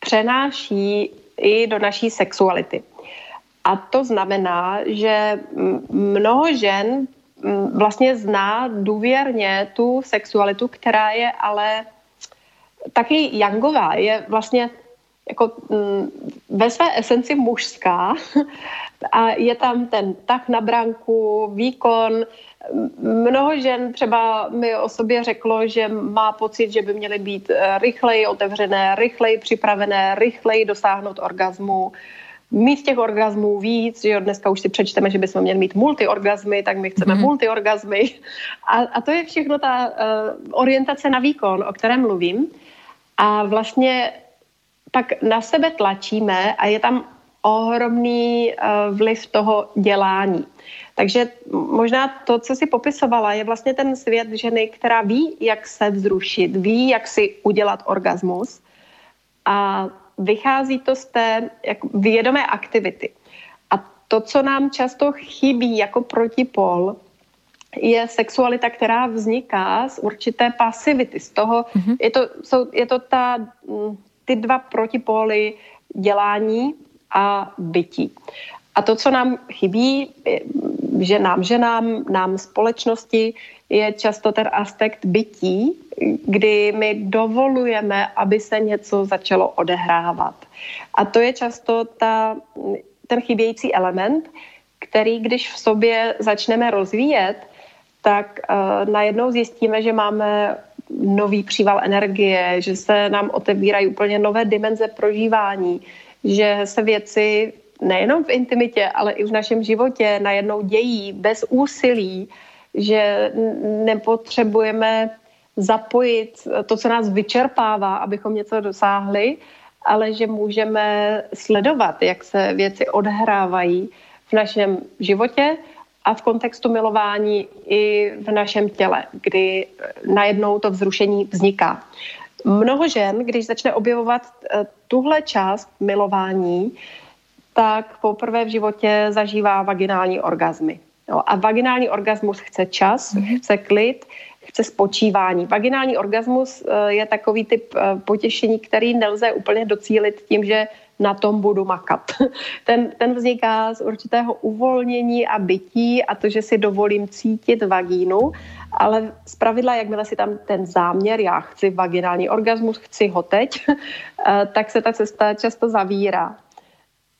přenáší i do naší sexuality. A to znamená, že mnoho žen vlastně zná důvěrně tu sexualitu, která je ale taky jangová, je vlastně jako ve své esenci mužská a je tam ten tak na branku, výkon. Mnoho žen třeba mi o sobě řeklo, že má pocit, že by měly být eh, rychleji otevřené, rychleji připravené, rychleji dosáhnout orgazmu, mít těch orgazmů víc, že jo, dneska už si přečteme, že bychom měli mít multiorgazmy, tak my chceme mm-hmm. multiorgazmy. A, a to je všechno ta uh, orientace na výkon, o kterém mluvím. A vlastně pak na sebe tlačíme a je tam ohromný eh, vliv toho dělání. Takže možná to, co si popisovala, je vlastně ten svět ženy, která ví, jak se vzrušit, ví, jak si udělat orgasmus a vychází to z té jak vědomé aktivity. A to, co nám často chybí jako protipol, je sexualita, která vzniká z určité pasivity. Z toho, mm-hmm. je, to, jsou, je to ta, mm, ty dva protipóly dělání a bytí. A to, co nám chybí, že nám, ženám, nám společnosti, je často ten aspekt bytí, kdy my dovolujeme, aby se něco začalo odehrávat. A to je často ta, ten chybějící element, který když v sobě začneme rozvíjet, tak uh, najednou zjistíme, že máme nový příval energie, že se nám otevírají úplně nové dimenze prožívání, že se věci nejenom v intimitě, ale i v našem životě najednou dějí bez úsilí, že nepotřebujeme zapojit to, co nás vyčerpává, abychom něco dosáhli, ale že můžeme sledovat, jak se věci odhrávají v našem životě a v kontextu milování i v našem těle, kdy najednou to vzrušení vzniká. Mnoho žen, když začne objevovat eh, tuhle část milování, tak poprvé v životě zažívá vaginální orgazmy. No, a vaginální orgasmus chce čas, mm-hmm. chce klid, chce spočívání. Vaginální orgasmus eh, je takový typ eh, potěšení, který nelze úplně docílit tím, že na tom budu makat. Ten, ten vzniká z určitého uvolnění a bytí a to, že si dovolím cítit vagínu, ale z pravidla, jakmile si tam ten záměr, já chci vaginální orgasmus, chci ho teď, eh, tak se ta cesta často zavírá.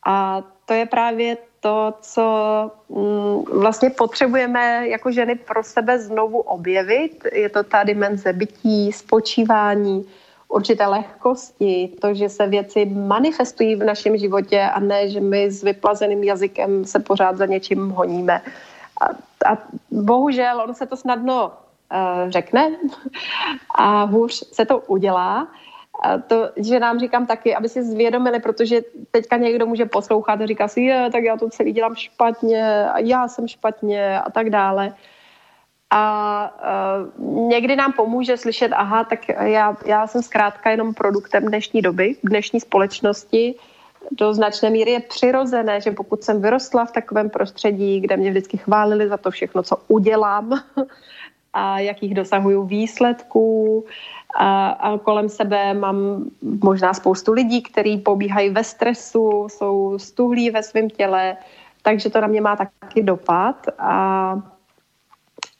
A to je právě to, co mm, vlastně potřebujeme jako ženy pro sebe znovu objevit. Je to ta dimenze bytí, spočívání, určité lehkosti, to, že se věci manifestují v našem životě a ne, že my s vyplazeným jazykem se pořád za něčím honíme. A, a bohužel on se to snadno uh, řekne a hůř se to udělá. A to, že nám říkám taky, aby si zvědomili, protože teďka někdo může poslouchat a říká si, je, tak já to celý dělám špatně a já jsem špatně a tak dále. A uh, někdy nám pomůže slyšet, aha, tak já, já jsem zkrátka jenom produktem dnešní doby, dnešní společnosti. Do značné míry je přirozené, že pokud jsem vyrostla v takovém prostředí, kde mě vždycky chválili za to všechno, co udělám a jakých dosahuju výsledků, a, a kolem sebe mám možná spoustu lidí, kteří pobíhají ve stresu, jsou stuhlí ve svém těle, takže to na mě má taky dopad. A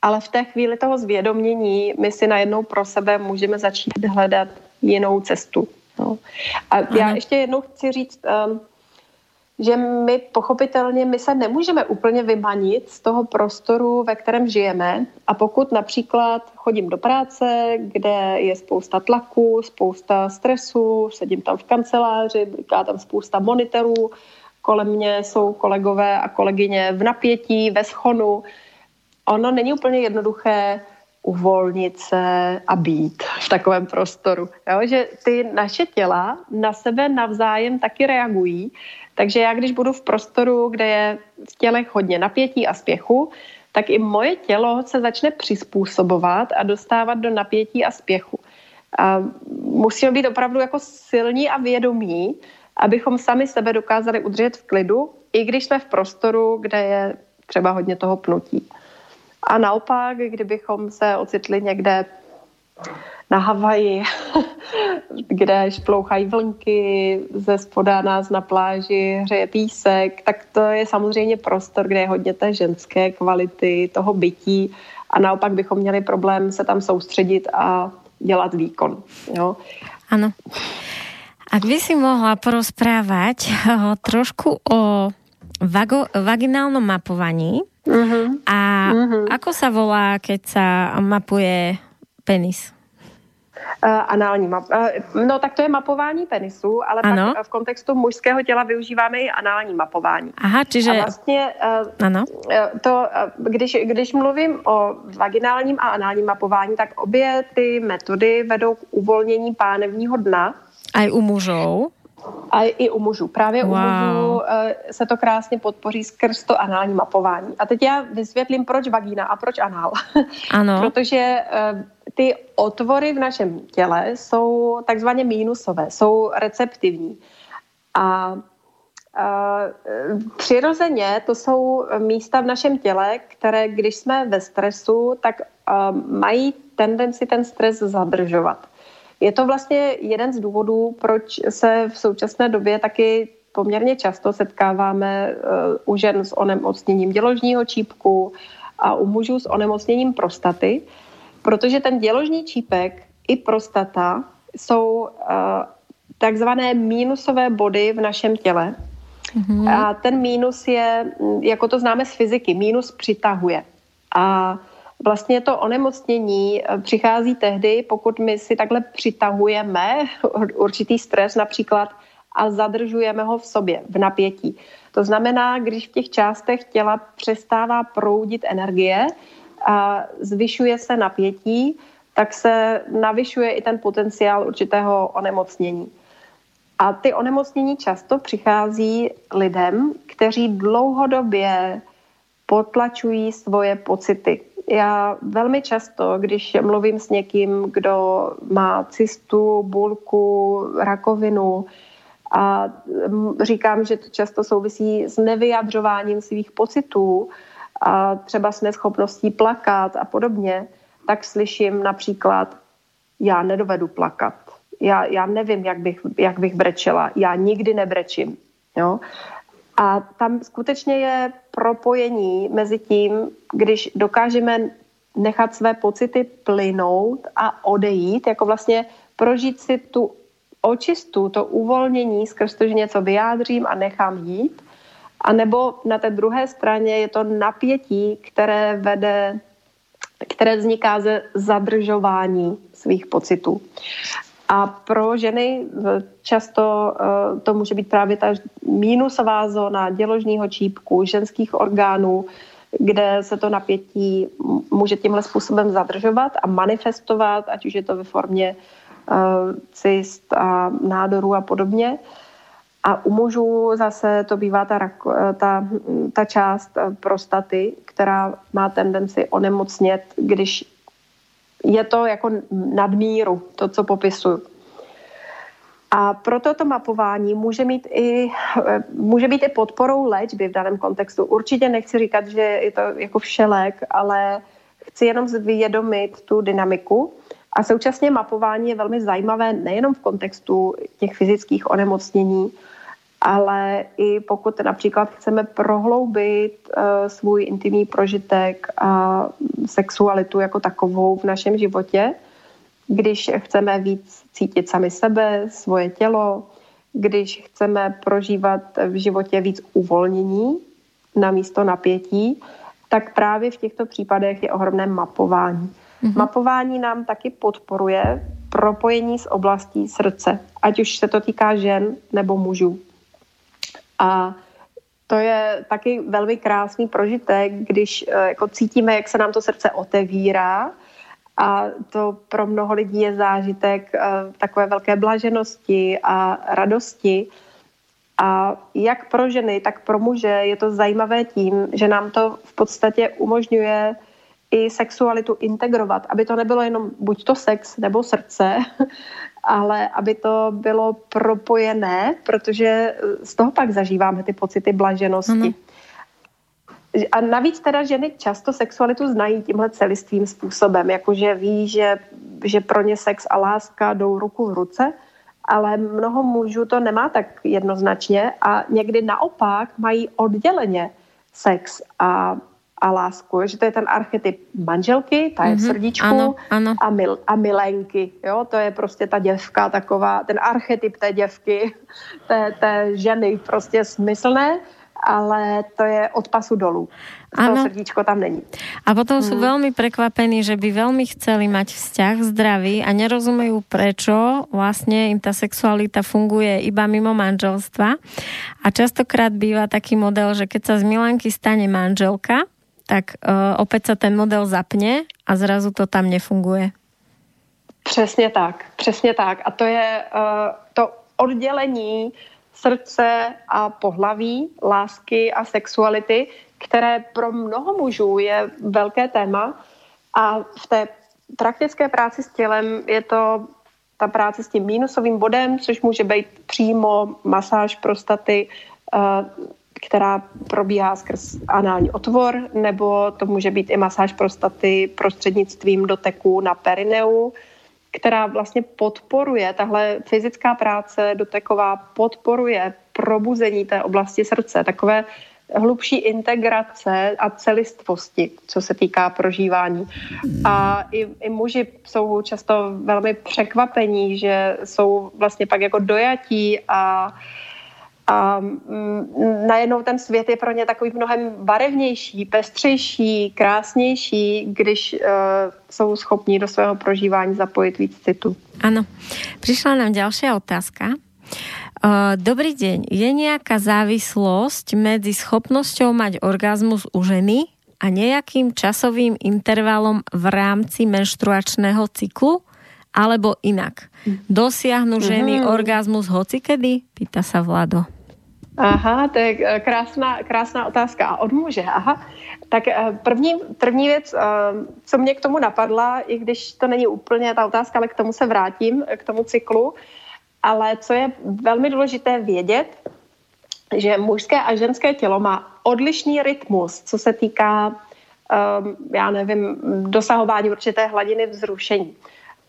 ale v té chvíli toho zvědomění my si najednou pro sebe můžeme začít hledat jinou cestu. No. A Aha. já ještě jednou chci říct, um, že my pochopitelně my se nemůžeme úplně vymanit z toho prostoru, ve kterém žijeme. A pokud například chodím do práce, kde je spousta tlaku, spousta stresu, sedím tam v kanceláři, bliká tam spousta monitorů, kolem mě jsou kolegové a kolegyně v napětí, ve schonu, ono není úplně jednoduché uvolnit se a být v takovém prostoru. Jo? Že ty naše těla na sebe navzájem taky reagují. Takže já, když budu v prostoru, kde je v tělech hodně napětí a spěchu, tak i moje tělo se začne přizpůsobovat a dostávat do napětí a spěchu. A musíme být opravdu jako silní a vědomí, abychom sami sebe dokázali udržet v klidu, i když jsme v prostoru, kde je třeba hodně toho pnutí. A naopak, kdybychom se ocitli někde na Havaji, kde šplouchají vlnky, ze spoda nás na pláži hřeje písek, tak to je samozřejmě prostor, kde je hodně té ženské kvality, toho bytí a naopak bychom měli problém se tam soustředit a dělat výkon. Jo? Ano. Ak by si mohla porozprávať trošku o vago, vaginálnom mapovaní, Uh-huh. A uh-huh. ako sa volá, keď sa mapuje penis? Uh, anální map. Uh, no tak to je mapování penisu, ale ano. pak v kontextu mužského těla využíváme i anální mapování. Aha, čiže... A vlastně uh, ano. to, když, když mluvím o vaginálním a análním mapování, tak obě ty metody vedou k uvolnění pánevního dna. Aj u mužů. A i u mužů. Právě wow. u mužů eh, se to krásně podpoří skrz to anální mapování. A teď já vysvětlím, proč vagína a proč anál. Ano. Protože eh, ty otvory v našem těle jsou takzvaně mínusové, jsou receptivní. A Uh, přirozeně to jsou místa v našem těle, které, když jsme ve stresu, tak mají tendenci ten stres zadržovat. Je to vlastně jeden z důvodů, proč se v současné době taky poměrně často setkáváme uh, u žen s onemocněním děložního čípku a u mužů s onemocněním prostaty, protože ten děložní čípek i prostata jsou uh, takzvané mínusové body v našem těle. Mm-hmm. A ten mínus je, jako to známe z fyziky, mínus přitahuje. A Vlastně to onemocnění eh, přichází tehdy, pokud my si takhle přitahujeme určitý stres například a zadržujeme ho v sobě, v napětí. To znamená, když v těch částech těla přestává proudit energie a zvyšuje se napětí, tak se navyšuje i ten potenciál určitého onemocnění. A ty onemocnění často přichází lidem, kteří dlouhodobě potlačují svoje pocity. Já velmi často, když mluvím s někým, kdo má cystu, bulku, rakovinu A říkám, že to často souvisí s nevyjadřováním svých pocitů a třeba s neschopností plakat a podobně, tak slyším například, já nedovedu plakat. Já, já nevím, jak bych, jak bych brečela. Já nikdy nebrečím. Jo? A tam skutečně je propojení mezi tím, když dokážeme nechat své pocity plynout a odejít, jako vlastně prožít si tu očistu, to uvolnění skrz to, že něco vyjádřím a nechám jít. A nebo na té druhé straně je to napětí, které vede, které vzniká ze zadržování svých pocitů. A pro ženy často eh, to může být právě ta mínusová zóna děložního čípku, ženských orgánů, kde se to napětí může tímhle způsobem zadržovat a manifestovat, ať už je to ve formě uh, cyst a nádorů a podobně. A u mužů zase to bývá ta, eh, ta, ta část prostaty, která má tendenci onemocnět, když je to jako nadmíru, to, co popisuju. A proto to mapování může, mít i, může být i podporou léčby v daném kontextu. Určitě nechci říkat, že je to jako všelek, ale chci jenom zvědomit tu dynamiku. A současně mapování je velmi zajímavé nejenom v kontextu těch fyzických onemocnění, ale i pokud například chceme prohloubit uh, svůj intimní prožitek a sexualitu jako takovou v našem životě, když chceme víc cítit sami sebe, svoje tělo, když chceme prožívat v životě víc uvolnění na místo napětí, tak právě v těchto případech je ohromné mapování. Mm-hmm. Mapování nám taky podporuje propojení s oblastí srdce, ať už se to týká žen nebo mužů. A to je taky velmi krásný prožitek, když eh, jako cítíme, jak se nám to srdce otevírá a to pro mnoho lidí je zážitek eh, takové velké blaženosti a radosti. A jak pro ženy, tak pro muže je to zajímavé tím, že nám to v podstatě umožňuje i sexualitu integrovat, aby to nebylo jenom buď to sex nebo srdce, ale aby to bylo propojené, protože z toho pak zažíváme ty pocity blaženosti. Ano. A navíc teda ženy často sexualitu znají tímhle celistvým způsobem, jakože ví, že, že pro ně sex a láska jdou ruku v ruce, ale mnoho mužů to nemá tak jednoznačně a někdy naopak mají odděleně sex a a lásku, že to je ten archetyp manželky, ta je v srdíčku ano, ano. A, mil, a milenky, jo, to je prostě ta děvka taková, ten archetyp té děvky, té, té ženy prostě smyslné, ale to je od pasu dolů. To srdíčko tam není. A potom sú hmm. veľmi prekvapení, že by veľmi chceli mať vzťah zdravý a nerozumejú prečo vlastne im tá sexualita funguje iba mimo manželstva. A častokrát býva taký model, že keď sa z Milanky stane manželka, tak uh, opäť sa ten model zapne a zrazu to tam nefunguje. Přesně tak, přesně tak. A to je uh, to oddělení srdce a pohlaví, lásky a sexuality, které pro mnoho mužů je velké téma a v té praktické práci s tělem je to ta práce s tím mínusovým bodem, což může být přímo masáž prostaty, uh, která probíhá skrz anální otvor, nebo to může být i masáž prostaty prostřednictvím doteku na perineu, která vlastně podporuje, tahle fyzická práce doteková podporuje probuzení té oblasti srdce, takové hlubší integrace a celistvosti, co se týká prožívání. A i, i muži jsou často velmi překvapení, že jsou vlastně pak jako dojatí a a mm, najednou ten svět je pro ně takový mnohem barevnější, pestřejší, krásnější, když uh, jsou schopni do svého prožívání zapojit víc citu. Ano. Přišla nám další otázka. Uh, dobrý deň. Je nejaká závislosť medzi schopnosťou mať orgazmus u ženy a nejakým časovým intervalom v rámci menštruačného cyklu? Alebo inak? Mhm. Dosiahnu ženy mm. orgazmus hocikedy? Pýta sa Vlado. Aha, to je eh, krásná, krásná otázka. A od muže, aha. Tak eh, první, první věc, eh, co mě k tomu napadla, i když to není úplně ta otázka, ale k tomu se vrátím, k tomu cyklu, Ale co je velmi důležité vědět, že mužské a ženské tělo má odlišný rytmus, co se týká, um, já nevím, dosahování určité hladiny vzrušení.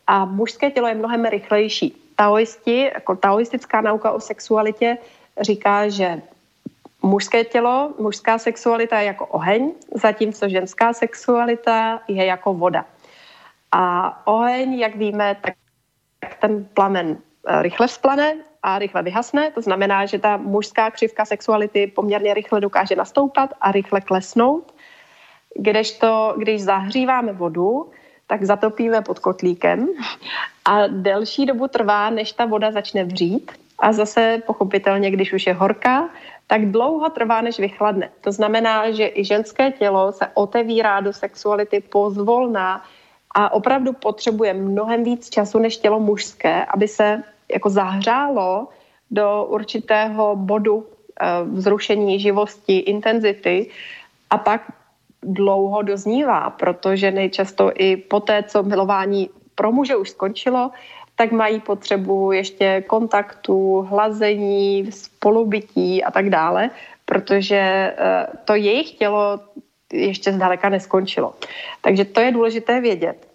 A mužské tělo je mnohem rychlejší. Taoisti, jako taoistická nauka o sexualitě říká, že mužské tělo, mužská sexualita je jako oheň, zatímco ženská sexualita je jako voda. A oheň, jak víme, tak ten plamen eh, rychle vzplane a rychle vyhasne. To znamená, že ta mužská křivka sexuality poměrně rychle dokáže nastoupat a rychle klesnout. Kdežto, když zahříváme vodu, tak zatopíme pod kotlíkem a delší dobu trvá, než ta voda začne vřít. A zase pochopitelně, když už je horká, tak dlouho trvá, než vychladne. To znamená, že i ženské tělo se otevírá do sexuality pozvolná a opravdu potřebuje mnohem víc času než tělo mužské, aby se jako zahřálo do určitého bodu eh, vzrušení, živosti, intenzity a pak dlouho doznívá, protože nejčasto i po té, co milování pro muže už skončilo, tak mají potřebu ještě kontaktu, hlazení, spolubytí a tak dále, protože eh, to jejich tělo ještě zdaleka neskončilo. Takže to je důležité vědět.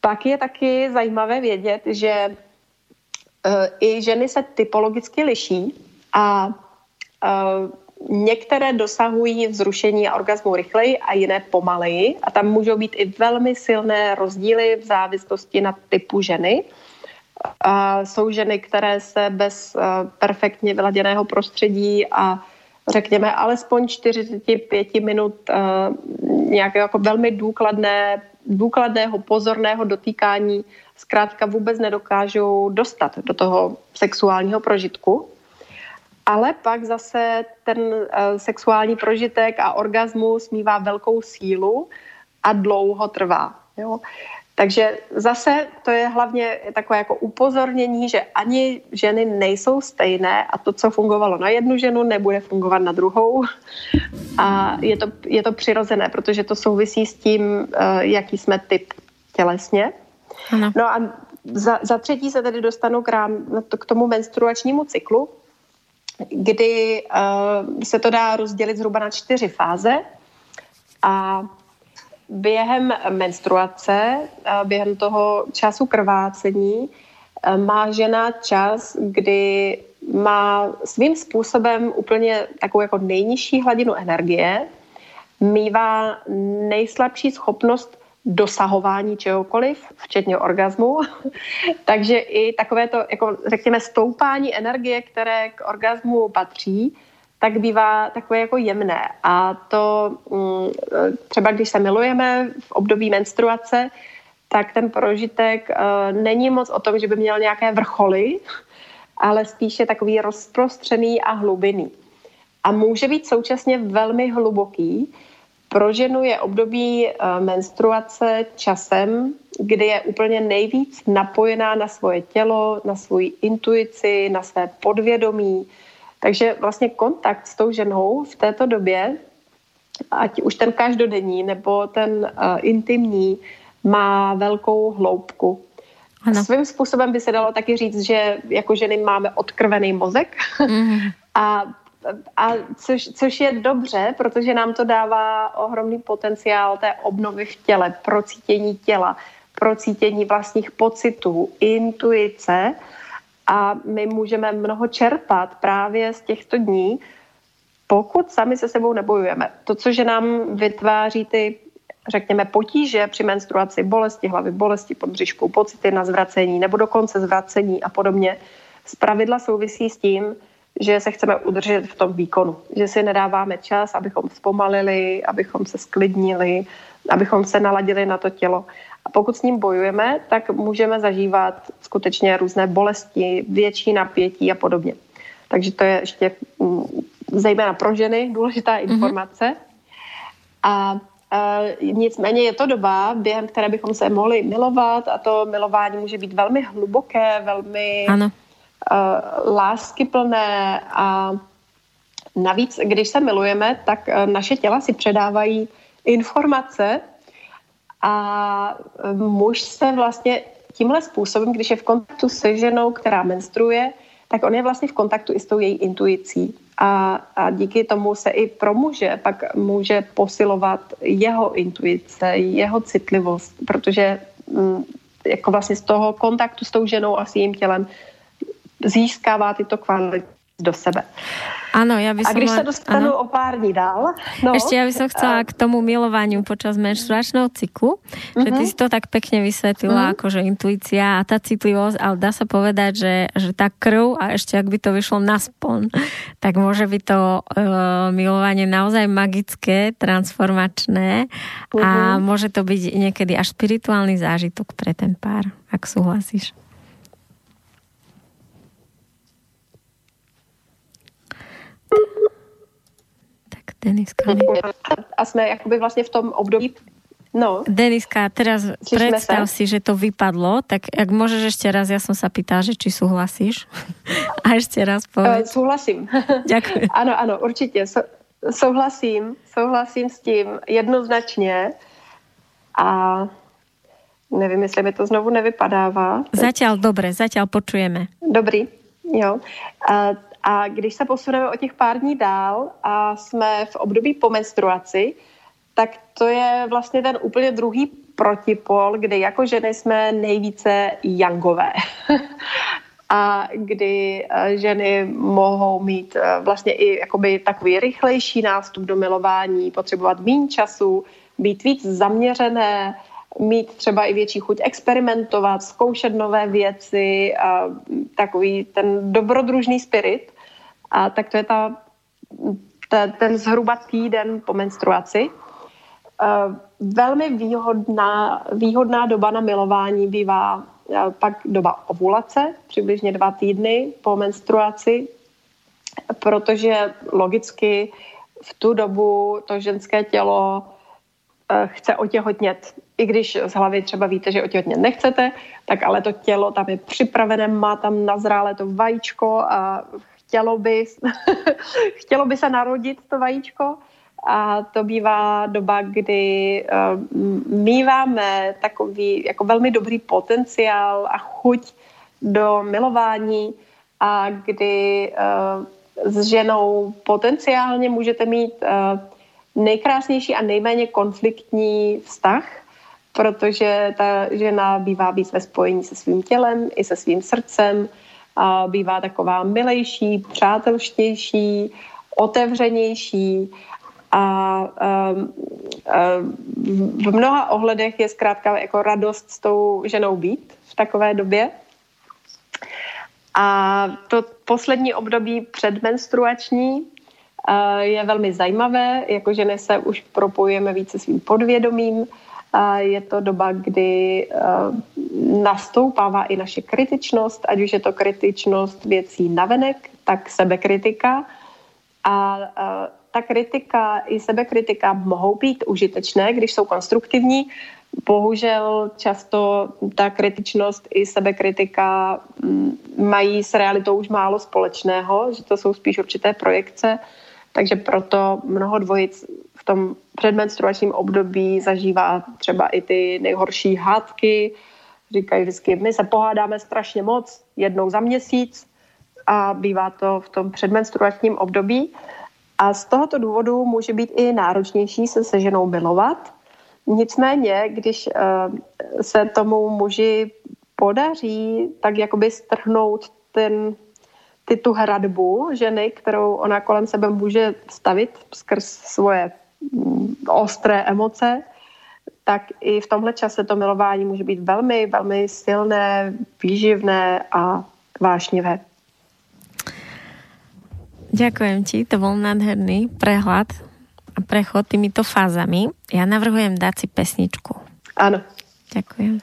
Pak je taky zajímavé vědět, že eh, i ženy se typologicky liší a eh, Některé dosahují vzrušení a orgazmu rychleji a jiné pomaleji a tam můžou být i velmi silné rozdíly v závislosti na typu ženy. A jsou ženy, které se bez uh, perfektně vyladěného prostředí a řekněme alespoň 45 minut uh, nějakého jako velmi důkladné, důkladného pozorného dotýkání zkrátka vůbec nedokážou dostat do toho sexuálního prožitku ale pak zase ten uh, sexuální prožitek a orgasmus mývá velkou sílu a dlouho trvá. Jo? Takže zase to je hlavně takové jako upozornění, že ani ženy nejsou stejné a to, co fungovalo na jednu ženu, nebude fungovat na druhou. A je to, je to přirozené, protože to souvisí s tím, uh, jaký jsme typ tělesně. Ano. No a za, za třetí se tedy dostanu k, rám, k tomu menstruačnímu cyklu, kdy uh, se to dá rozdělit zhruba na čtyři fáze. A během menstruace, uh, během toho času krvácení, uh, má žena čas, kdy má svým způsobem úplně takovou jako nejnižší hladinu energie, mývá nejslabší schopnost dosahování čehokoliv, včetně orgazmu. Takže i takové to, jako řekněme, stoupání energie, které k orgazmu patří, tak bývá takové jako jemné. A to mm, třeba když se milujeme v období menstruace, tak ten prožitek uh, není moc o tom, že by měl nějaké vrcholy, ale spíše takový rozprostřený a hlubinný. A může být současně velmi hluboký, pro ženu je období eh, menstruace časem, kdy je úplně nejvíc napojená na svoje tělo, na svoji intuici, na své podvědomí. Takže vlastně kontakt s tou ženou v této době, ať už ten každodenní nebo ten uh, intimní, má velkou hloubku. Ano. Svým způsobem by se dalo taky říct, že jako ženy máme odkrvený mozek mm. a a což, což je dobře, protože nám to dává ohromný potenciál té obnovy v těle, procítění těla, procítění vlastních pocitů, intuice a my můžeme mnoho čerpat právě z těchto dní, pokud sami se sebou nebojujeme. To, co že nám vytváří ty, řekněme, potíže při menstruaci, bolesti hlavy, bolesti pod břiškou, pocity na zvracení nebo dokonce zvracení a podobně, zpravidla souvisí s tím, že se chceme udržet v tom výkonu, že si nedáváme čas, abychom zpomalili, abychom se sklidnili, abychom se naladili na to tělo. A pokud s ním bojujeme, tak můžeme zažívat skutečně různé bolesti, větší napětí a podobně. Takže to je ještě mm, zejména pro ženy důležitá mhm. informace. Mm-hmm. A Uh, nicméně je to doba, během které bychom se mohli milovat a to milování může být velmi hluboké, velmi ano láskyplné a navíc, když se milujeme, tak uh, naše těla si předávají informace a uh, muž se vlastně tímhle způsobem, když je v kontaktu se ženou, která menstruuje, tak on je vlastně v kontaktu i s tou její intuicí. A, a díky tomu se i pro muže pak může posilovat jeho intuice, jeho citlivost, protože mm, jako vlastně z toho kontaktu s tou ženou a s jejím tělem získává tyto kvality do sebe. Áno, ja by som... A když sa dostanú ano. o pár dní dál... No, Ešte ja by som chcela k tomu milovaniu počas menštruačného cyklu, uh-huh. že ty mhm. si to tak pekne vysvetlila, uh-huh. akože intuícia a tá citlivosť, ale dá sa povedať, že, že tá krv a ešte ak by to vyšlo na spon, tak môže byť to uh, milovanie naozaj magické, transformačné uh-huh. a mhm. môže to byť niekedy až spirituálny zážitok pre ten pár, ak súhlasíš. Deniska. A jsme jakoby vlastně v tom období No. Deniska, teraz Čižme predstav sa? si, že to vypadlo, tak ak môžeš ešte raz, ja som sa pýtala, že či súhlasíš. A ešte raz povedz. Uh, súhlasím. Ďakujem. ano, ano, určitě. So, souhlasím, souhlasím s tím jednoznačně. A nevím, jestli mi to znovu nevypadává. Zatiaľ dobre, zatiaľ počujeme. Dobrý, jo. A a když se posuneme o těch pár dní dál a jsme v období po menstruaci, tak to je vlastně ten úplně druhý protipol, kdy jako ženy jsme nejvíce jangové. a kdy eh, ženy mohou mít eh, vlastně i jakoby takový rychlejší nástup do milování, potřebovat méně času, být víc zaměřené, mít třeba i větší chuť experimentovat, zkoušet nové věci, a takový ten dobrodružný spirit. A tak to je ta, ta, ten zhruba týden po menstruaci. Uh, velmi výhodná, výhodná doba na milování bývá uh, pak doba ovulace, přibližně dva týdny po menstruaci, protože logicky v tu dobu to ženské tělo uh, chce otěhotnět. I když z hlavy třeba víte, že otěhotnět nechcete, tak ale to tělo tam je připravené, má tam nazrále to vajíčko a chtělo by, chtělo by se narodit to vajíčko a to bývá doba, kdy uh, míváme takový jako velmi dobrý potenciál a chuť do milování a kdy uh, s ženou potenciálně můžete mít uh, nejkrásnější a nejméně konfliktní vztah, protože ta žena bývá víc ve spojení se svým tělem i se svým srdcem, bývá taková milejší, přátelštější, otevřenější a v mnoha ohledech je zkrátka jako radost s tou ženou být v takové době. A to poslední období předmenstruační uh, je velmi zajímavé, jako ženy se už propojujeme více svým podvědomím, je to doba, kdy eh, nastoupává i naše kritičnost, ať už je to kritičnost věcí navenek, tak sebekritika. A eh, ta kritika i sebekritika mohou být užitečné, když jsou konstruktivní. Bohužel často ta kritičnost i sebekritika mm, mají s realitou už málo společného, že to jsou spíš určité projekce, takže proto mnoho dvojic tom předmenstruačním období zažívá třeba i ty nejhorší hádky. Říkají vždycky, my se pohádáme strašně moc, jednou za měsíc a bývá to v tom předmenstruačním období. A z tohoto důvodu může být i náročnější se se ženou milovat. Nicméně, když uh, se tomu muži podaří tak jakoby strhnout ten, ty tu hradbu ženy, kterou ona kolem sebe může stavit skrz svoje ostré emoce, tak i v tomhle čase to milování může být velmi, velmi silné, výživné a vášnivé. Ďakujem ti, to bol nádherný prehľad a prechod týmito fázami. Ja navrhujem dať si pesničku. Áno. Ďakujem.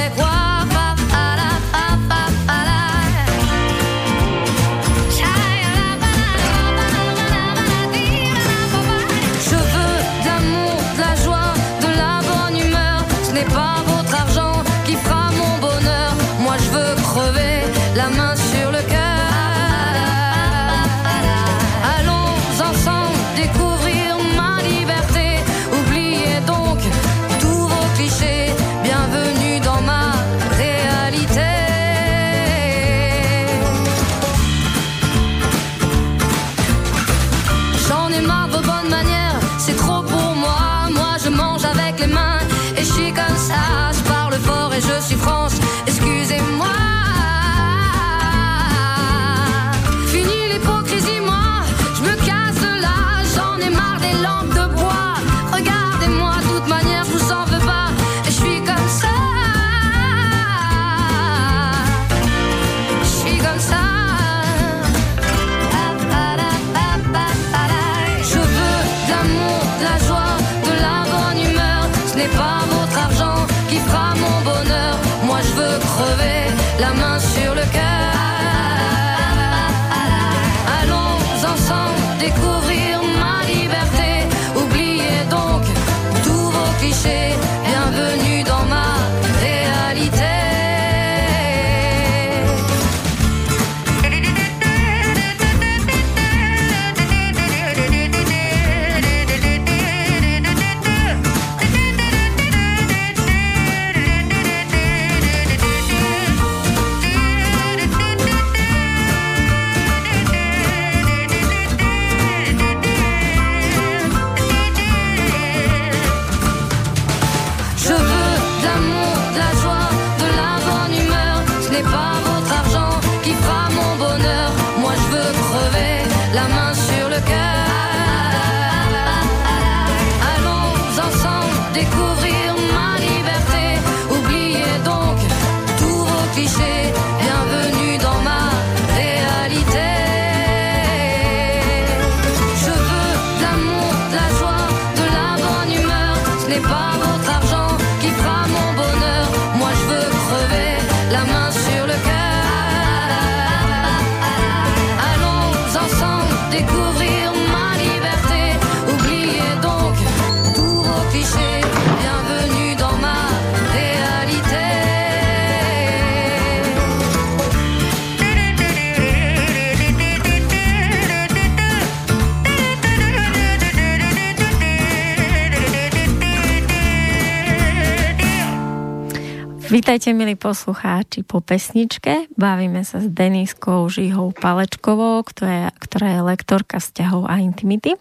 Vítajte, milí poslucháči, po pesničke. Bavíme sa s Deniskou Žihou Palečkovou, ktorá je, ktorá je lektorka vzťahov a intimity.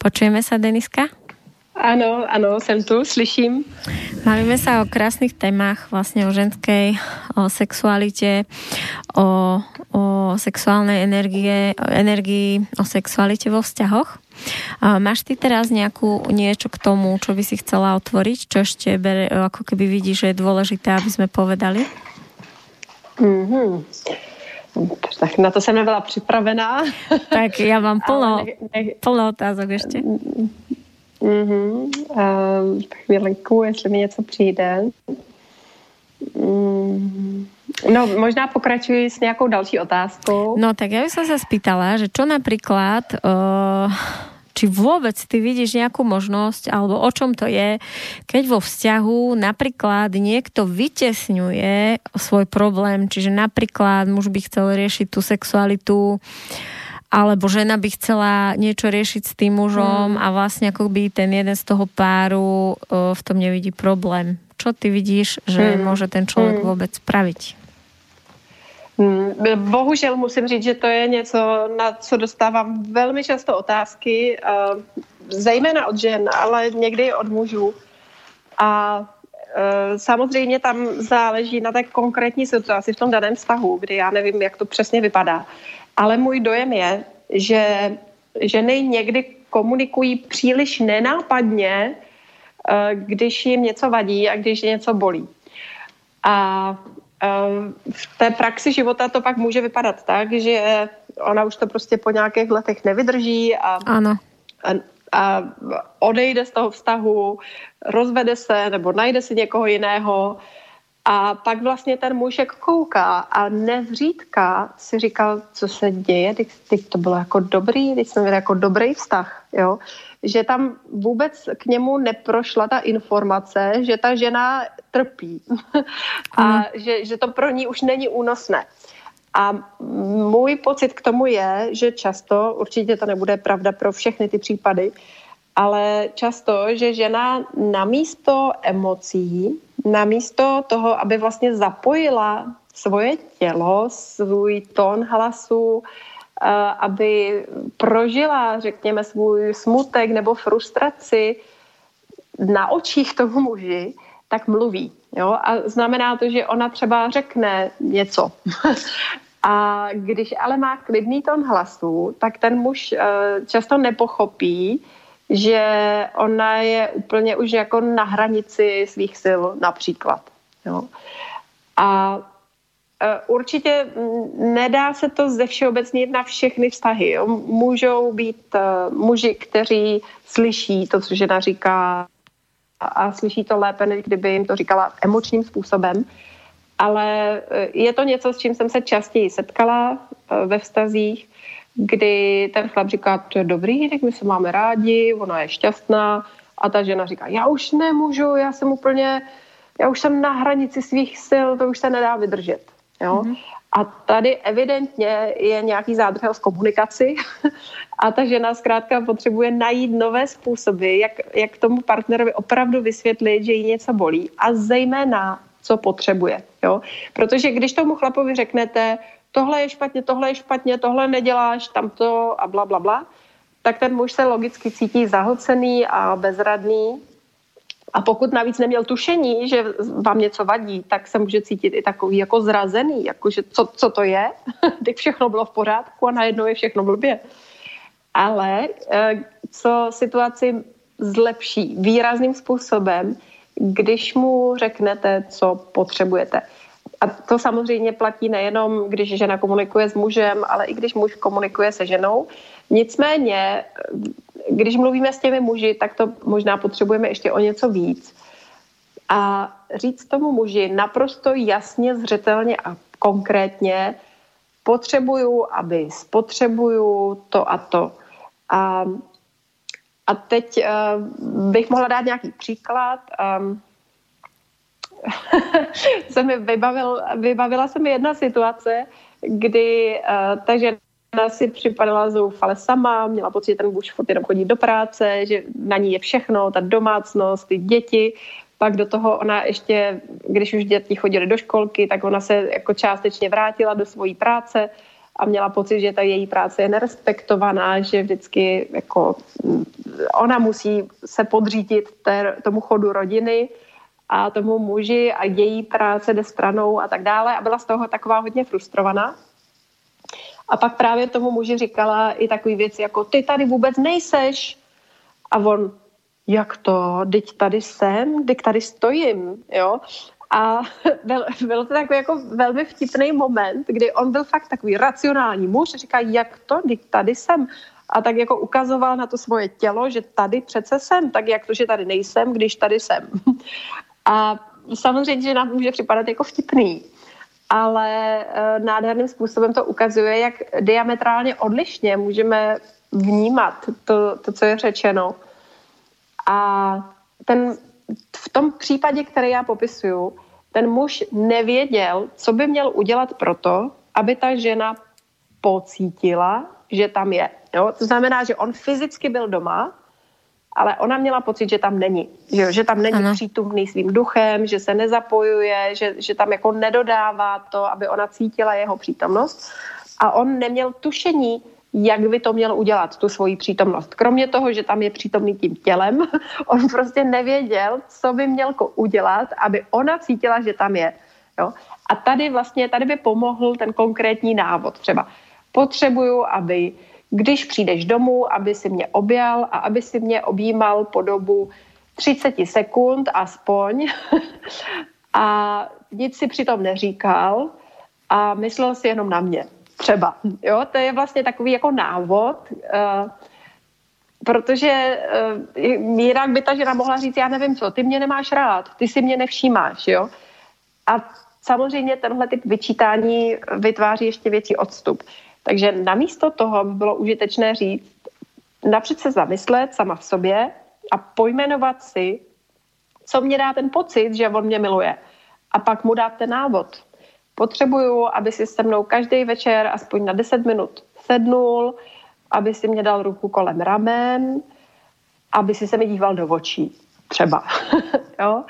Počujeme sa, Deniska? Ano, ano, jsem tu, slyším. Bavíme sa o krásnych témach, vlastne o ženskej, o sexualite, o, o sexuálnej energie, o energii, o sexualite vo vzťahoch. Máš ty teraz nejakú niečo k tomu, čo by si chcela otvoriť, čo ešte bere, ako keby vidíš, že je dôležité, aby sme povedali? Mm-hmm. Tak na to jsem nebyla připravená. Tak já mám plno, ne, ne, plno otázok ještě. Mm-hmm. Um, chvílenku, jestli mi něco přijde. Mm. No, možná pokračuji s nějakou další otázkou. No, tak já bych se spýtala, že čo například, uh, či vôbec ty vidíš nejakú možnosť, alebo o čom to je, keď vo vzťahu napríklad niekto vytesňuje svoj problém, čiže napríklad muž by chcel riešiť tú sexualitu, alebo žena by chcela niečo riešiť s tým mužom mm. a vlastne ako by ten jeden z toho páru uh, v tom nevidí problém. Čo ty vidíš, že mm. môže ten človek mm. vôbec spraviť? Hmm, bohužel musím říct, že to je něco, na co dostávám velmi často otázky, eh, zejména od žen, ale někdy i od mužů. A eh, samozřejmě tam záleží na té konkrétní situaci v tom daném vztahu, kdy já nevím, jak to přesně vypadá. Ale můj dojem je, že ženy někdy komunikují příliš nenápadně, eh, když jim něco vadí a když něco bolí. A Ehm, v té praxi života to pak může vypadat tak, že ona už to prostě po nějakých letech nevydrží a, ano. a, a odejde z toho vztahu, rozvede se nebo najde si někoho jiného a pak vlastně ten mužek kouká a nezřídka si říkal, co se děje, teď, teď to bylo jako dobrý, teď jsme měli jako dobrý vztah, jo že tam vůbec k němu neprošla ta informace, že ta žena trpí a mm. že, že to pro ní už není únosné. A můj pocit k tomu je, že často, určitě to nebude pravda pro všechny ty případy, ale často, že žena na místo emocí, na místo toho, aby vlastně zapojila svoje tělo, svůj tón hlasu, aby prožila, řekněme, svůj smutek nebo frustraci, na očích tomu muži, tak mluví. Jo? A znamená to, že ona třeba řekne něco. a když ale má klidný tón hlasu, tak ten muž uh, často nepochopí, že ona je úplně už jako na hranici svých sil například. Jo? A e, Určitě nedá se to ze všeobecnit na všechny vztahy. Jo. Můžou být uh, muži, kteří slyší to, co žena říká a, slyší to lépe, než kdyby jim to říkala emočním způsobem. Ale e, je to něco, s čím jsem se častěji setkala ve vztazích, kdy ten chlap říká, to je dobrý, tak my se máme rádi, ona je šťastná a ta žena říká, já už nemůžu, já jsem úplně já už jsem na hranici svých sil, to už se nedá vydržet. Jo? Mm-hmm. A tady evidentně je nějaký zádrhel v komunikaci a ta žena zkrátka potřebuje najít nové způsoby, jak, jak tomu partnerovi opravdu vysvětlit, že jí něco bolí a zejména, co potřebuje. Jo? Protože když tomu chlapovi řeknete, tohle je špatně, tohle je špatně, tohle neděláš, tamto a bla, bla, bla, tak ten muž se logicky cítí zahlcený a bezradný a pokud navíc neměl tušení, že vám něco vadí, tak se může cítit i takový jako zrazený, jako že co, co to je, teď všechno bylo v pořádku a najednou je všechno blbě. Ale eh, co situaci zlepší výrazným způsobem, když mu řeknete, co potřebujete. A to samozřejmě platí nejenom, když žena komunikuje s mužem, ale i když muž komunikuje se ženou. Nicméně když mluvíme s těmi muži, tak to možná potřebujeme ještě o něco víc. A říct tomu muži naprosto jasně, zřetelně a konkrétně, potřebuju, aby spotřebuju to a to. A, a teď uh, bych mohla dát nějaký příklad. Um, se mi vybavil, vybavila se mi jedna situace, kdy uh, ta žena si připadala zoufale sama, měla pocit, že ten muž furt jenom chodí do práce, že na ní je všechno, ta domácnost, ty děti. Pak do toho ona ještě, když už děti chodily do školky, tak ona se jako částečně vrátila do svojí práce a měla pocit, že ta její práce je nerespektovaná, že vždycky jako mm, ona musí se podřídit té, tomu chodu rodiny a tomu muži a její práce jde stranou a tak dále a byla z toho taková hodně frustrovaná. A pak právě tomu muži říkala i takový věci jako ty tady vůbec nejseš. A on, jak to, teď tady jsem, teď tady stojím, jo. A byl, byl to takový jako velmi vtipný moment, kdy on byl fakt takový racionální muž, říká, jak to, teď tady jsem. A tak jako ukazoval na to svoje tělo, že tady přece jsem, tak jak to, že tady nejsem, když tady jsem. A samozřejmě, že nám může připadat jako vtipný ale eh, nádherným způsobem to ukazuje, jak diametrálně odlišně můžeme vnímat to, to co je řečeno. A ten, v tom případě, který já popisuju, ten muž nevěděl, co by měl udělat proto, aby ta žena pocítila, že tam je. Jo? To znamená, že on fyzicky byl doma, ale ona měla pocit, že tam není. Že, že tam není ano. přítomný svým duchem, že se nezapojuje, že, že tam jako nedodává to, aby ona cítila jeho přítomnost. A on neměl tušení, jak by to měl udělat, tu svoji přítomnost. Kromě toho, že tam je přítomný tím tělem, on prostě nevěděl, co by měl udělat, aby ona cítila, že tam je. Jo? A tady vlastně, tady by pomohl ten konkrétní návod. Třeba potřebuju, aby když přijdeš domů, aby si mě objal a aby si mě objímal po dobu 30 sekund aspoň a nic si přitom neříkal a myslel si jenom na mě. Třeba. Jo, to je vlastně takový jako návod, uh, protože uh, jinak by ta žena mohla říct, já nevím co, ty mě nemáš rád, ty si mě nevšímáš, jo. A samozřejmě tenhle typ vyčítání vytváří ještě větší odstup. Takže namísto toho by bylo užitečné říct, napřed se zamyslet sama v sobě a pojmenovat si, co mě dá ten pocit, že on mě miluje. A pak mu dát ten návod. Potřebuju, aby si se mnou každý večer aspoň na 10 minut sednul, aby si mě dal ruku kolem ramen, aby si se mi díval do očí. Třeba. jo?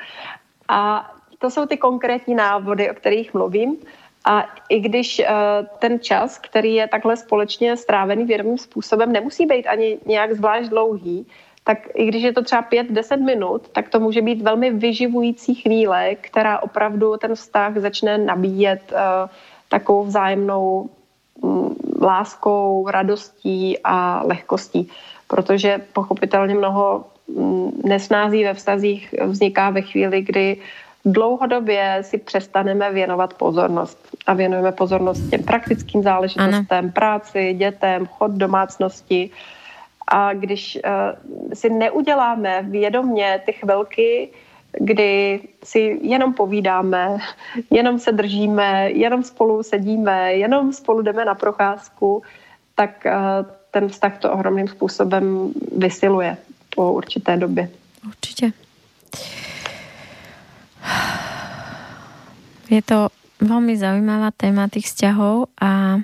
A to jsou ty konkrétní návody, o kterých mluvím. A i když uh, ten čas, který je takhle společně strávený vědomým způsobem, nemusí být ani nějak zvlášť dlouhý, tak i když je to třeba 5-10 minut, tak to může být velmi vyživující chvíle, která opravdu ten vztah začne nabíjet uh, takovou vzájemnou um, láskou, radostí a lehkostí. Protože pochopitelně mnoho um, nesnází ve vztazích vzniká ve chvíli, kdy dlouhodobě si přestaneme věnovat pozornost. A věnujeme pozornost těm praktickým záležitostem, ano. práci, dětem, chod domácnosti. A když uh, si neuděláme vědomně ty chvilky, kdy si jenom povídáme, jenom se držíme, jenom spolu sedíme, jenom spolu jdeme na procházku, tak uh, ten vztah to ohromným způsobem vysiluje po určité době. Určitě. Je to veľmi zaujímavá téma tých vzťahov a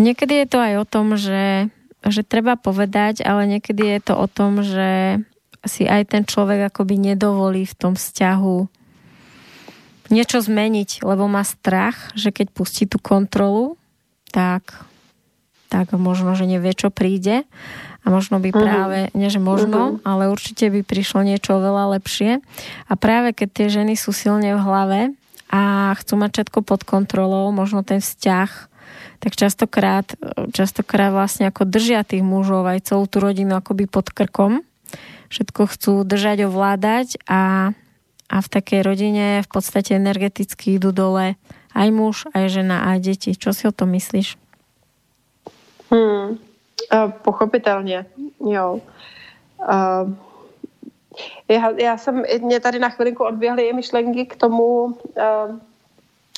niekedy je to aj o tom, že, že treba povedať, ale niekedy je to o tom, že si aj ten človek akoby nedovolí v tom vzťahu niečo zmeniť, lebo má strach, že keď pustí tú kontrolu, tak, tak možno, že nevie, čo príde a možno by mhm. práve, nie že možno, uh-huh. ale určite by prišlo niečo oveľa lepšie. A práve keď tie ženy sú silne v hlave a chcú mať všetko pod kontrolou, možno ten vzťah, tak častokrát, častokrát vlastne ako držia tých mužov aj celú tú rodinu akoby pod krkom. Všetko chcú držať, ovládať a, a v takej rodine v podstate energeticky idú dole aj muž, aj žena, aj deti. Čo si o tom myslíš? Hmm. Uh, pochopitelně, jo. Uh, já, já jsem, mě tady na chvilinku odběhly i myšlenky k tomu, uh,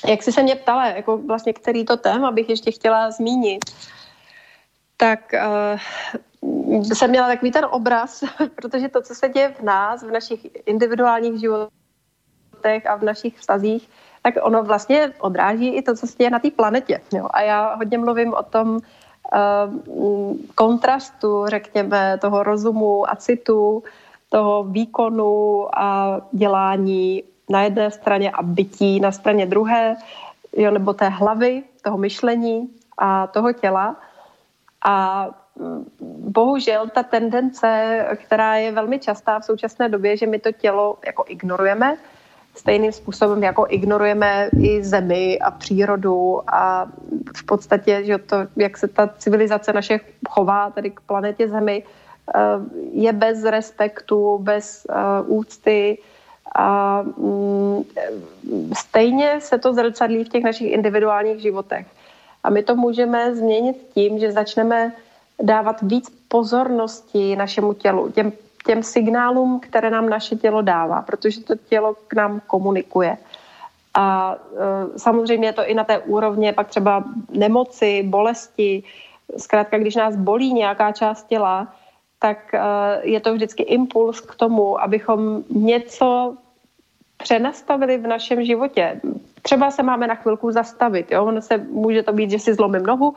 jak jsi se mě ptala, jako vlastně který to téma bych ještě chtěla zmínit, tak uh, jsem měla takový ten obraz, protože to, co se děje v nás, v našich individuálních životech a v našich vztazích, tak ono vlastně odráží i to, co se děje na té planetě. Jo? A já hodně mluvím o tom, Eh, kontrastu, řekněme, toho rozumu a citu, toho výkonu a dělání na jedné straně a bytí na straně druhé, jo, nebo té hlavy, toho myšlení a toho těla. A mm, bohužel ta tendence, která je velmi častá v současné době, že my to tělo jako ignorujeme, stejným způsobem, jako ignorujeme i zemi a přírodu a v podstatě, že to, jak se ta civilizace naše chová tady k planetě Zemi, eh, je bez respektu, bez eh, úcty a mm, stejně se to zrcadlí v těch našich individuálních životech. A my to můžeme změnit tím, že začneme dávat víc pozornosti našemu tělu, těm těm signálům, které nám naše tělo dává, protože to tělo k nám komunikuje. A e, samozřejmě je to i na té úrovně pak třeba nemoci, bolesti. Zkrátka, když nás bolí nějaká část těla, tak e, je to vždycky impuls k tomu, abychom něco přenastavili v našem životě. Třeba se máme na chvilku zastavit. Jo? Ono se, může to být, že si zlomím nohu.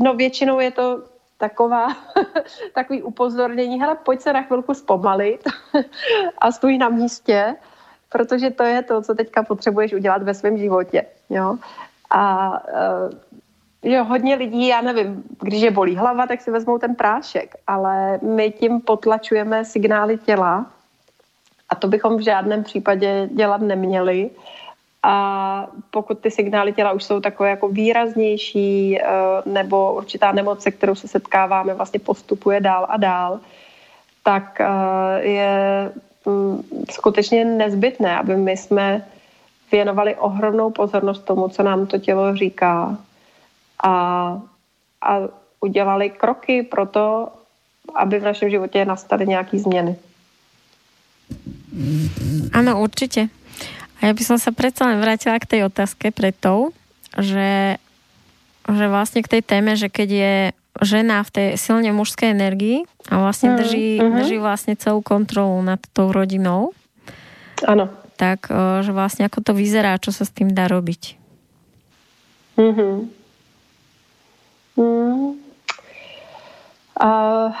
No většinou je to taková, takový upozornění, hele, pojď se na chvilku zpomalit a stůj na místě, protože to je to, co teďka potřebuješ udělat ve svém životě. Jo? A uh, jo, hodně lidí, já nevím, když je bolí hlava, tak si vezmou ten prášek, ale my tím potlačujeme signály těla a to bychom v žádném případě dělat neměli. A pokud ty signály těla už jsou takové jako výraznější, eh, nebo určitá nemoc, se kterou se setkáváme, vlastně postupuje dál a dál, tak eh, je mm, skutečně nezbytné, aby my jsme věnovali ohromnou pozornost tomu, co nám to tělo říká a, a udělali kroky pro to, aby v našem životě nastaly nějaké změny. Ano, určitě. A ja by som sa predsa len vrátila k tej otázke preto, že, že vlastne k tej téme, že keď je žena v tej silne mužskej energii a vlastne mm, drží, mm-hmm. drží vlastne celú kontrolu nad tou rodinou. Áno. Tak, e, že vlastne ako to vyzerá, čo sa s tým dá robiť. Mm-hmm. Mm. Uh,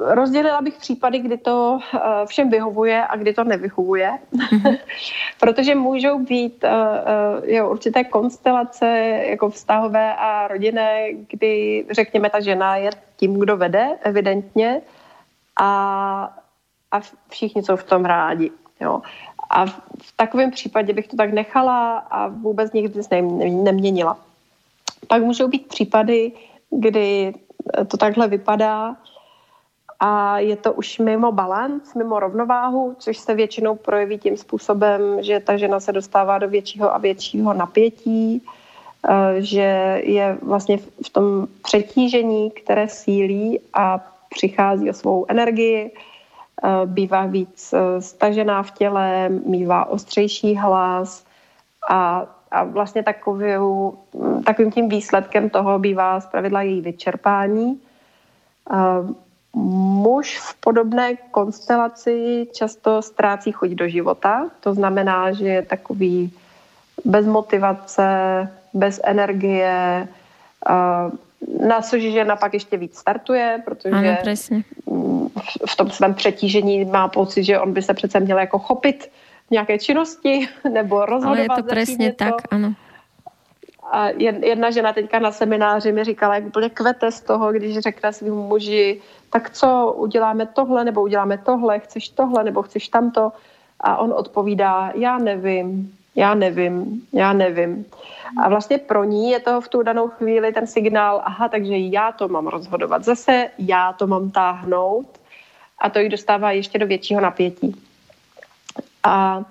rozdělila bych případy, kdy to uh, všem vyhovuje a kdy to nevyhovuje, mm-hmm. protože můžou být uh, uh, jo, určité konstelace jako vztahové a rodinné, kdy řekněme ta žena je tím, kdo vede evidentně a, a všichni jsou v tom rádi. Jo. A v takovém případě bych to tak nechala a vůbec nikdy ne, neměnila. Pak můžou být případy, kdy to takhle vypadá. A je to už mimo balans, mimo rovnováhu, což se většinou projeví tím způsobem, že ta žena se dostává do většího a většího napětí, eh, že je vlastně v tom přetížení, které sílí a přichází o svou energii, eh, bývá víc eh, stažená v těle, mývá ostřejší hlas a a vlastně takovou, takovým tím výsledkem toho bývá zpravidla její vyčerpání. Muž v podobné konstelaci často ztrácí chuť do života, to znamená, že je takový bez motivace, bez energie, na což žena pak ještě víc startuje, protože ano, v tom svém přetížení má pocit, že on by se přece měl jako chopit nějaké činnosti nebo rozhodovat. Ale je to přesně tak, ano. A jedna žena teďka na semináři mi říkala, jak úplně kvete z toho, když řekne svým muži, tak co, uděláme tohle, nebo uděláme tohle, chceš tohle, nebo chceš tamto. A on odpovídá, já nevím, já nevím, já nevím. A vlastně pro ní je to v tu danou chvíli ten signál, aha, takže já to mám rozhodovat. Zase já to mám táhnout a to ji dostává ještě do většího napětí. A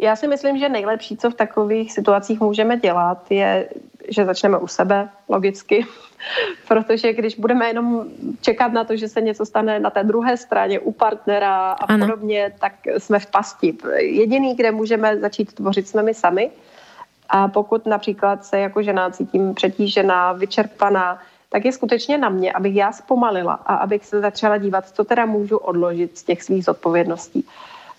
já si myslím, že nejlepší, co v takových situacích můžeme dělat, je, že začneme u sebe, logicky. Protože když budeme jenom čekat na to, že se něco stane na té druhé straně, u partnera a ano. podobně, tak jsme v pasti. Jediný, kde můžeme začít tvořit, jsme my sami. A pokud například se jako žena cítím přetížená, vyčerpaná, tak je skutečně na mě, abych já zpomalila a abych se začala dívat, co teda můžu odložit z těch svých zodpovědností.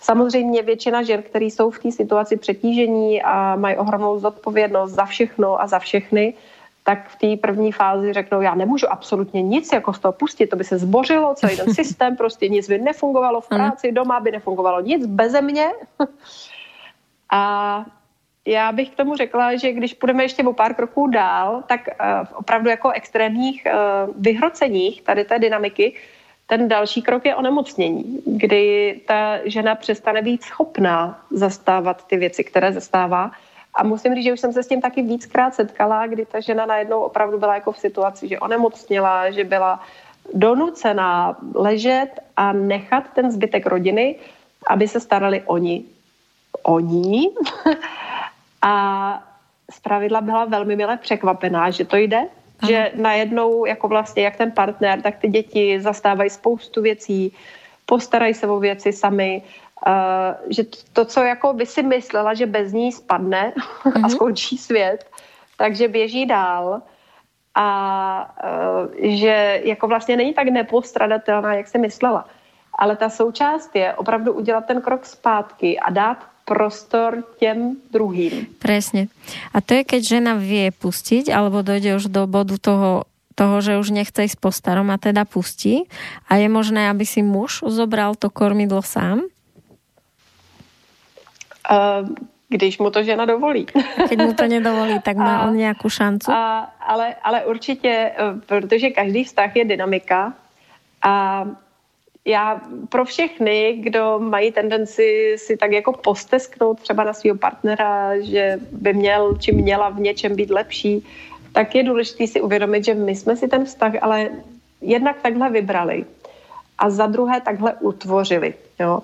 Samozřejmě většina žen, které jsou v té situaci přetížení a mají ohromnou zodpovědnost za všechno a za všechny, tak v té první fázi řeknou, já nemůžu absolutně nic jako z toho pustit, to by se zbořilo, celý ten systém, prostě nic by nefungovalo v práci, doma by nefungovalo nic beze mě. A já bych k tomu řekla, že když půjdeme ještě o pár kroků dál, tak uh, opravdu jako extrémních uh, vyhroceních tady té dynamiky ten další krok je onemocnění, kdy ta žena přestane být schopná zastávat ty věci, které zastává. A musím říct, že už jsem se s tím taky víckrát setkala, kdy ta žena najednou opravdu byla jako v situaci, že onemocněla, že byla donucená ležet a nechat ten zbytek rodiny, aby se starali oni. Oni. a zpravidla byla velmi milé překvapená, že to jde, že najednou jako vlastně jak ten partner, tak ty děti zastávají spoustu věcí, postarají se o věci sami, uh, že to, co jako by si myslela, že bez ní spadne mm-hmm. a mhm. skončí svět, takže běží dál a uh, že jako vlastně není tak nepostradatelná, jak si myslela. Ale ta součást je opravdu udělat ten krok zpátky a dát prostor těm druhým. Presne. A to je, keď žena vie pustiť, alebo dojde už do bodu toho, toho, že už nechce ísť po starom a teda pustí. A je možné, aby si muž zobral to kormidlo sám? Uh, když mu to žena dovolí. Keď mu to nedovolí, tak má a, on nějakou šancu? A, ale, ale určitě, eh, protože každý vztah je dynamika a já pro všechny, kdo mají tendenci si tak jako postesknout třeba na svého partnera, že by měl či měla v něčem být lepší, tak je důležité si uvědomit, že my jsme si ten vztah ale jednak takhle vybrali a za druhé takhle utvořili. Jo?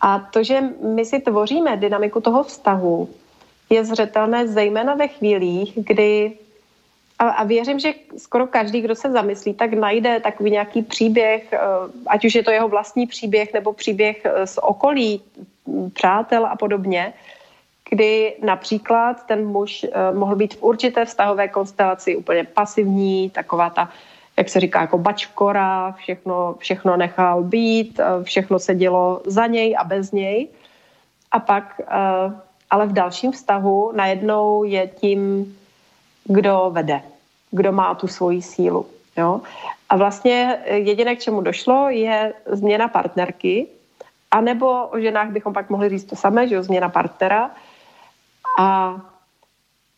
A to, že my si tvoříme dynamiku toho vztahu, je zřetelné zejména ve chvílích, kdy a, a věřím, že skoro každý, kdo se zamyslí, tak najde takový nějaký příběh, eh, ať už je to jeho vlastní příběh nebo příběh eh, z okolí, přátel a podobně, kdy například ten muž eh, mohl být v určité vztahové konstelaci úplně pasivní, taková ta, jak se říká, jako bačkora, všechno, všechno nechal být, všechno se dělo za něj a bez něj. A pak, ale v dalším vztahu najednou je tím kdo vede, kdo má tu svoji sílu. Jo? A vlastně jediné, k čemu došlo, je změna partnerky, anebo o ženách bychom pak mohli říct to samé, že jo, změna partnera. A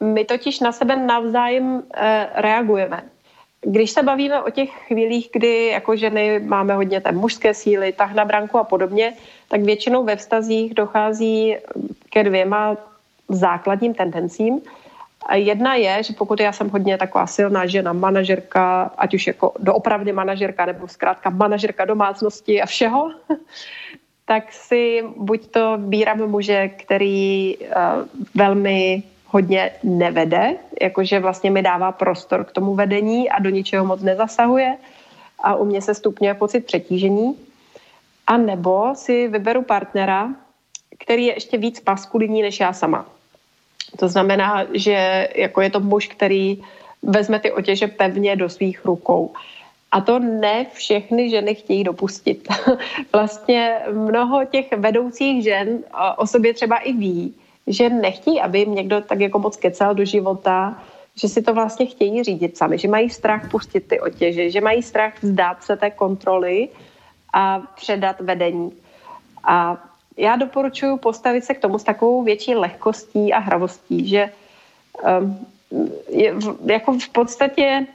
my totiž na sebe navzájem e, reagujeme. Když se bavíme o těch chvílích, kdy jako ženy máme hodně té mužské síly, tah na branku a podobně, tak většinou ve vztazích dochází ke dvěma základním tendencím. Jedna je, že pokud já jsem hodně taková silná žena, manažerka, ať už jako doopravdy manažerka, nebo zkrátka manažerka domácnosti a všeho, tak si buď to bírám muže, který uh, velmi hodně nevede, jakože vlastně mi dává prostor k tomu vedení a do ničeho moc nezasahuje a u mě se stupňuje pocit přetížení. A nebo si vyberu partnera, který je ještě víc maskulinní než já sama. To znamená, že jako je to muž, který vezme ty otěže pevně do svých rukou. A to ne všechny ženy chtějí dopustit. vlastně mnoho těch vedoucích žen o sobě třeba i ví, že nechtějí, aby jim někdo tak jako moc kecal do života, že si to vlastně chtějí řídit sami, že mají strach pustit ty otěže, že mají strach vzdát se té kontroly a předat vedení. A já doporučuji postavit se k tomu s takovou větší lehkostí a hravostí, že um, je, jako v podstatě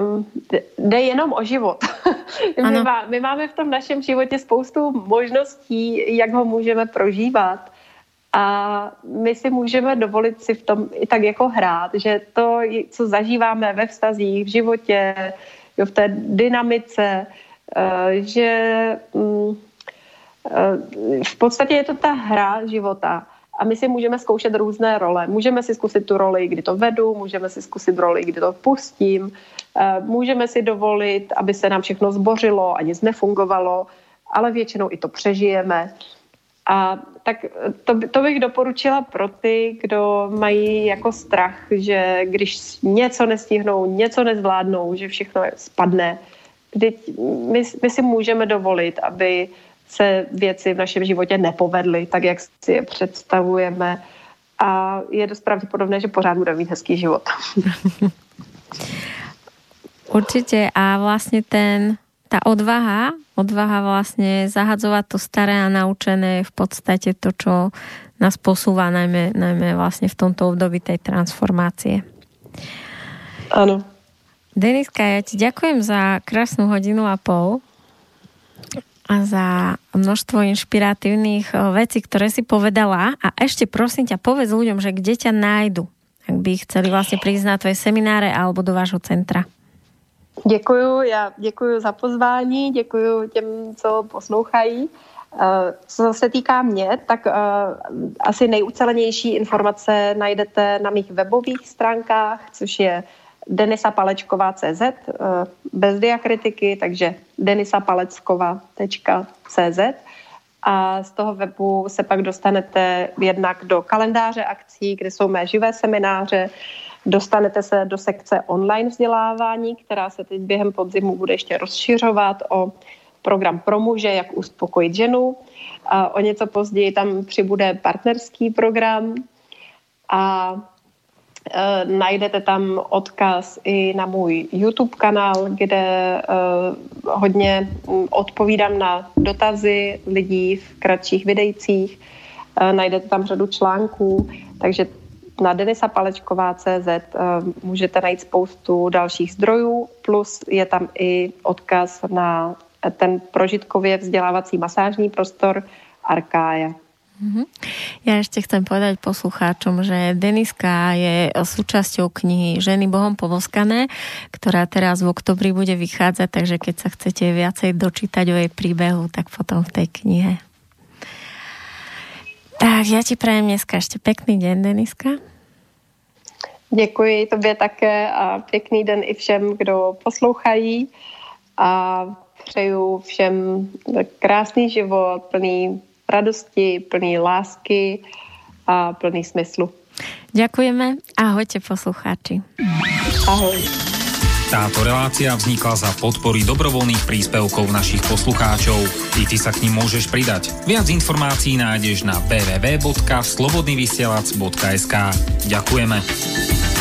um, jde jenom o život. my, má, my máme v tom našem životě spoustu možností, jak ho můžeme prožívat. A my si můžeme dovolit si v tom i tak jako hrát, že to, co zažíváme ve vztazích, v životě, jo, v té dynamice, uh, že um, Eh, v podstatě je to ta hra života a my si můžeme zkoušet různé role. Můžeme si zkusit tu roli, kdy to vedu, můžeme si zkusit roli, kdy to pustím, eh, můžeme si dovolit, aby se nám všechno zbořilo a nic nefungovalo, ale většinou i to přežijeme. A tak to, to bych doporučila pro ty, kdo mají jako strach, že když něco nestihnou, něco nezvládnou, že všechno spadne. My, my si můžeme dovolit, aby se věci v našem životě nepovedly, tak jak si je představujeme. A je dost pravděpodobné, že pořád bude mít hezký život. Určitě a vlastně ten, ta odvaha, odvaha vlastně zahadzovat to staré a naučené v podstatě to, čo nás posúva najmä, najmä vlastně v tomto období tej transformácie. Ano. Deniska, ja ti ďakujem za krásnu hodinu a pol a za množstvo inšpiratívnych eh, vecí, ktoré si povedala. A ešte prosím ťa, povedz ľuďom, že kde ťa nájdu, ak by chceli vlastně přijít na tvoje semináře alebo do vášho centra. Děkuju, já děkuju za pozvání, děkuju těm, co poslouchají. Eh, co se týká mě, tak eh, asi nejucelenější informace najdete na mých webových stránkách, což je denisapalečková.cz eh, bez diakritiky, takže denisapaleckova.cz a z toho webu se pak dostanete jednak do kalendáře akcí, kde jsou mé živé semináře, dostanete se do sekce online vzdělávání, která se teď během podzimu bude ještě rozšiřovat o program pro muže, jak uspokojit ženu. A o něco později tam přibude partnerský program. A najdete tam odkaz i na můj YouTube kanál, kde uh, hodně mm, odpovídám na dotazy lidí v kratších videjcích. Uh, najdete tam řadu článků, takže na denisapalečková.cz můžete najít spoustu dalších zdrojů, plus je tam i odkaz na ten prožitkově vzdělávací masážní prostor Arkája. Mm-hmm. Ja ešte chcem povedať poslucháčom, že Deniska je súčasťou knihy Ženy Bohom povoskané, ktorá teraz v oktobri bude vychádzať, takže keď sa chcete viacej dočítať o jej príbehu, tak potom v tej knihe. Tak ja ti prajem dneska ešte pekný deň, Deniska. Děkuji tobě také a pěkný den i všem, kdo poslouchají a přeju všem krásný život, plný radosti, plný lásky a plný smyslu. Ďakujeme. Ahojte poslucháči. Ahoj. Táto relácia vznikla za podpory dobrovoľných príspevkov našich poslucháčov. I ty sa k ním môžeš pridať. Viac informácií nájdeš na www.slobodnyvysielac.sk Ďakujeme.